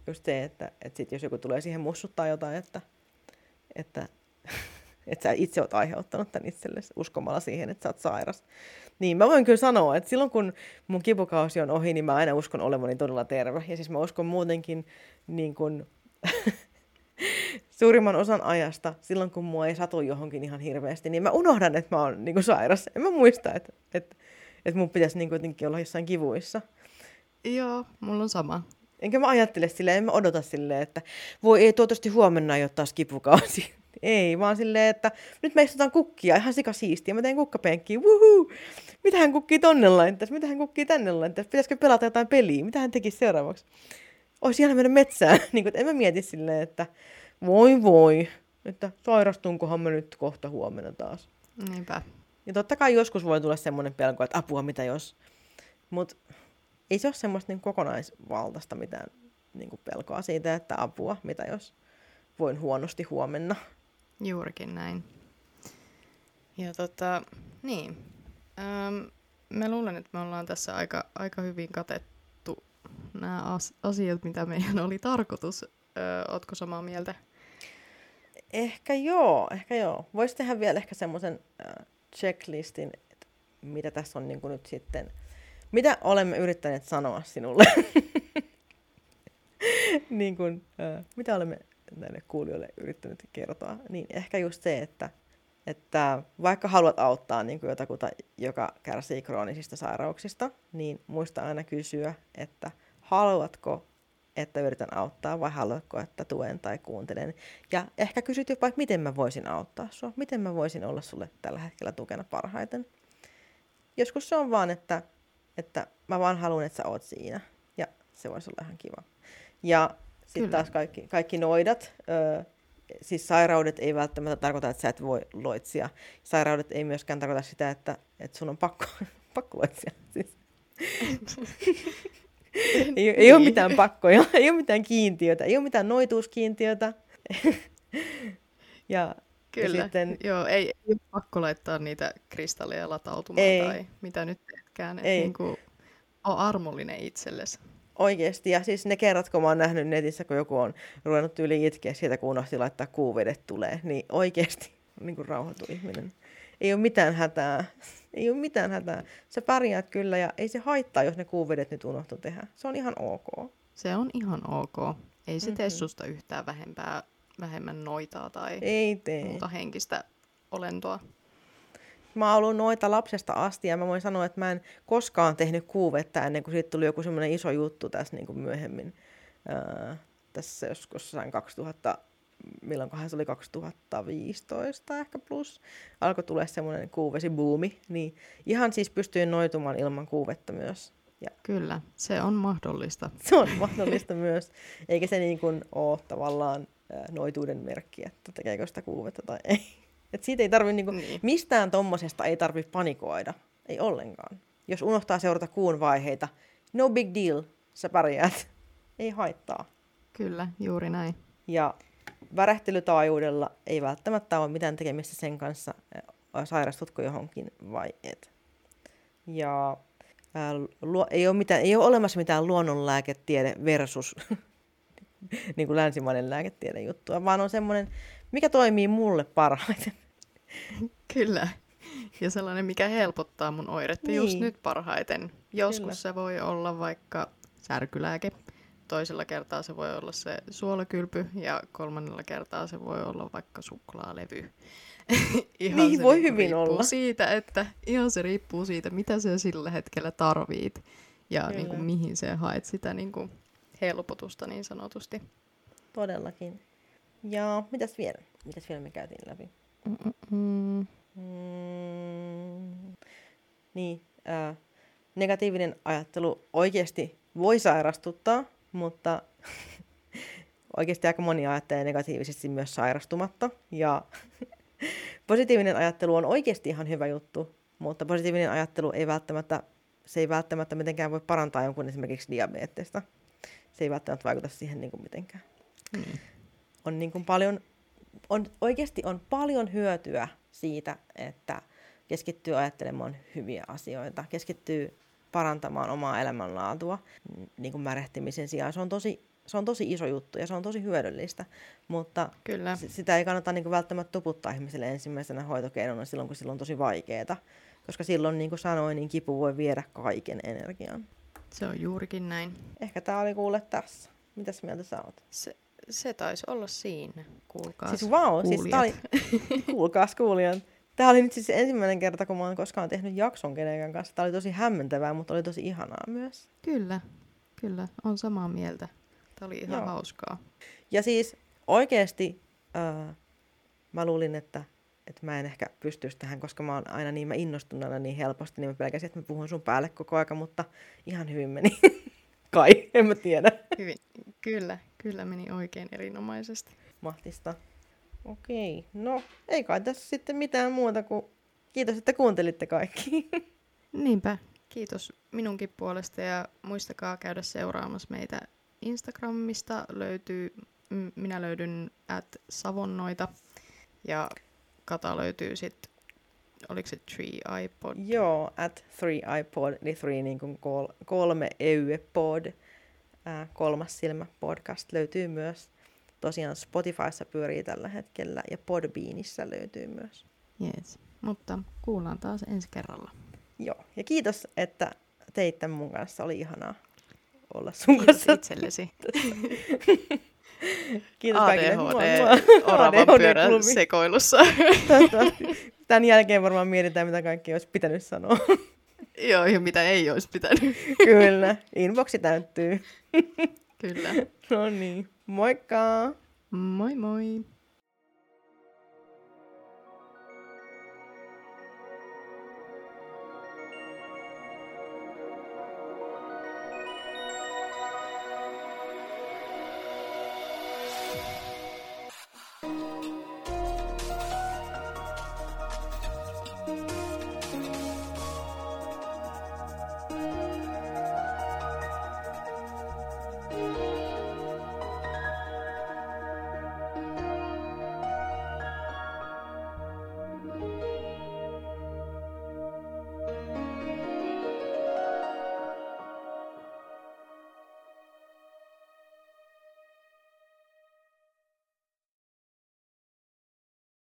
just se, että, että sit jos joku tulee siihen mussuttaa jotain, että, että, <laughs> että sä itse oot aiheuttanut tämän itsellesi uskomalla siihen, että sä oot sairas. Niin mä voin kyllä sanoa, että silloin kun mun kipukausi on ohi, niin mä aina uskon olevani todella terve. Ja siis mä uskon muutenkin niin kuin, <laughs> suurimman osan ajasta, silloin kun mua ei satu johonkin ihan hirveästi, niin mä unohdan, että mä oon niin kuin sairas. En mä muista, että, että, että mun pitäisi niin kuitenkin olla jossain kivuissa. Joo, mulla on sama. Enkä mä ajattele silleen, en mä odota silleen, että voi ei toivottavasti huomenna ei ole taas kipukausi. <laughs> Ei, vaan silleen, että nyt me istutaan kukkia, ihan sika siistiä. Mä teen kukkapenkkiä, wuhuu! Mitä hän kukkii tonne laittaisi? Mitä hän kukkii tänne laittaisi? Pitäisikö pelata jotain peliä? Mitä hän tekisi seuraavaksi? Olisi ihan mennä metsään. <laughs> niin kuin, en mä mieti silleen, että voi voi, että sairastunkohan mä nyt kohta huomenna taas. Niinpä. Ja totta kai joskus voi tulla semmoinen pelko, että apua mitä jos. Mutta ei se ole semmoista niin kokonaisvaltaista mitään niin kuin pelkoa siitä, että apua mitä jos voin huonosti huomenna. Juurikin näin. Ja tota, niin. Ähm, mä luulen, että me ollaan tässä aika, aika hyvin katettu nämä as- asiat, mitä meidän oli tarkoitus. Öö, ootko samaa mieltä? Ehkä joo, ehkä joo. Voisi tehdä vielä ehkä semmoisen checklistin, että mitä tässä on niin kuin nyt sitten, mitä olemme yrittäneet sanoa sinulle. <laughs> niin kuin, äh, mitä olemme näille kuulijoille yrittänyt kertoa, niin ehkä just se, että, että vaikka haluat auttaa niin kuin jotakuta, joka kärsii kroonisista sairauksista, niin muista aina kysyä, että haluatko, että yritän auttaa vai haluatko, että tuen tai kuuntelen. Ja ehkä kysyt jopa, että miten mä voisin auttaa sua, miten mä voisin olla sulle tällä hetkellä tukena parhaiten. Joskus se on vaan, että, että mä vaan haluan, että sä oot siinä. Ja se voisi olla ihan kiva. Ja sitten taas kaikki, kaikki noidat, ö, siis sairaudet ei välttämättä tarkoita, että sä et voi loitsia. Sairaudet ei myöskään tarkoita sitä, että, että sun on pakko, <laughs> pakko loitsia. Siis. <laughs> ei, ei ole mitään pakkoja, <laughs> ei ole mitään kiintiötä, ei ole mitään noituuskiintiötä. ja, Kyllä, ja sitten... joo, ei, ei ole pakko laittaa niitä kristalleja latautumaan ei. tai mitä nyt teetkään. Ei. Niin kuin, ole armollinen itsellesi. Oikeesti, ja siis ne kerrat, kun mä oon nähnyt netissä, kun joku on ruvennut yli itkeä siitä, kun unohti laittaa kuuvedet tulee, niin oikeesti <laughs> niin kuin rauhoitu ihminen. Ei ole mitään hätää. Ei ole mitään hätää. Sä pärjäät kyllä ja ei se haittaa, jos ne kuuvedet nyt unohtu tehdä. Se on ihan ok. Se on ihan ok. Ei se mm-hmm. tee susta yhtään vähempää, vähemmän noitaa tai ei tee. muuta henkistä olentoa. Mä oon ollut noita lapsesta asti ja mä voin sanoa, että mä en koskaan tehnyt kuuvetta ennen kuin siitä tuli joku semmoinen iso juttu tässä niin kuin myöhemmin. Ää, tässä joskus 2000, milloinkohan se oli 2015 ehkä plus, alkoi tulla semmoinen kuuvesibuumi, niin ihan siis pystyin noitumaan ilman kuuvetta myös. Ja Kyllä, se on mahdollista. <laughs> Se on mahdollista myös, eikä se niin kuin ole tavallaan noituuden merkki, että tekeekö sitä kuuvetta tai ei. Et siitä ei tarvi, niinku, niin. mistään tommosesta ei tarvi panikoida. Ei ollenkaan. Jos unohtaa seurata kuun vaiheita, no big deal, sä pärjäät. Ei haittaa. Kyllä, juuri näin. Ja värähtelytaajuudella ei välttämättä ole mitään tekemistä sen kanssa, sairastutko johonkin vai et. Ja ää, luo, ei, ole mitään, ei ole olemassa mitään luonnonlääketiede versus <laughs> niin kuin länsimainen lääketiede juttua, vaan on semmoinen mikä toimii mulle parhaiten. <laughs> Kyllä. Ja sellainen, mikä helpottaa mun oiretta niin. just nyt parhaiten. Joskus Kyllä. se voi olla vaikka särkylääke, toisella kertaa se voi olla se suolakylpy ja kolmannella kertaa se voi olla vaikka suklaalevy. <laughs> ihan niin, se voi niin hyvin olla. Siitä, että, ihan se riippuu siitä, mitä se sillä hetkellä tarvit ja niin kuin, mihin se haet sitä niin kuin, helpotusta niin sanotusti. Todellakin. Ja mitäs vielä? Mitäs vielä me käytiin läpi? Mm-mm. Mm, niin, äh, negatiivinen ajattelu oikeasti voi sairastuttaa, mutta <laughs> oikeasti aika moni ajattelee negatiivisesti myös sairastumatta. Ja <laughs> positiivinen ajattelu on oikeasti ihan hyvä juttu, mutta positiivinen ajattelu ei välttämättä, se ei välttämättä mitenkään voi parantaa jonkun esimerkiksi diabetesta se ei välttämättä vaikuta siihen niin kuin mitenkään. Mm. On niin kuin paljon, on, oikeasti on paljon hyötyä siitä, että keskittyy ajattelemaan hyviä asioita, keskittyy parantamaan omaa elämänlaatua niin kuin märehtimisen sijaan. Se on tosi se on tosi iso juttu ja se on tosi hyödyllistä, mutta Kyllä. Sitä ei kannata niin kuin välttämättä tuputtaa ihmiselle ensimmäisenä hoitokeinona silloin, kun silloin on tosi vaikeaa. Koska silloin, niin kuin sanoin, niin kipu voi viedä kaiken energian. Se on juurikin näin. Ehkä tämä oli kuule tässä. Mitäs mieltä sä oot? Se, se taisi olla siinä. Kuulkaas Siis wow, siis tää oli, <laughs> kuulkaas kuulijat. Tämä oli nyt siis ensimmäinen kerta, kun mä oon koskaan tehnyt jakson kenenkään kanssa. Tämä oli tosi hämmentävää, mutta oli tosi ihanaa myös. Kyllä, kyllä, on samaa mieltä. Tämä oli ihan Joo. hauskaa. Ja siis oikeasti äh, mä luulin, että, että mä en ehkä pystyisi tähän, koska mä oon aina niin mä innostuneena niin helposti, niin mä pelkäsin, että mä puhun sun päälle koko aika, mutta ihan hyvin meni. <laughs> Kai, <laughs> en mä tiedä. Hyvin, kyllä, kyllä meni oikein erinomaisesti. Mahtista. Okei, no ei kai tässä sitten mitään muuta kuin kiitos, että kuuntelitte kaikki. <laughs> Niinpä, kiitos minunkin puolesta ja muistakaa käydä seuraamassa meitä Instagramista löytyy, minä löydyn at savonnoita ja Kata löytyy sitten, oliko se Tree iPod? Joo, at three iPod, eli three niin kuin kol, kolme pod, äh, kolmas silmä podcast löytyy myös. Tosiaan Spotifyssa pyörii tällä hetkellä ja Podbeanissä löytyy myös. Yes. Mutta kuullaan taas ensi kerralla. Joo, ja kiitos, että teit tämän mun kanssa. Oli ihanaa olla sun kanssa. itsellesi. Kiitos ADHD, kaikille. Oravan pyörän sekoilussa. Tämän jälkeen varmaan mietitään, mitä kaikki olisi pitänyt sanoa. <laughs> Joo, ja mitä ei olisi pitänyt. <laughs> Kyllä, inboxi täyttyy. Kyllä. <laughs> no niin, moikka! Moi moi!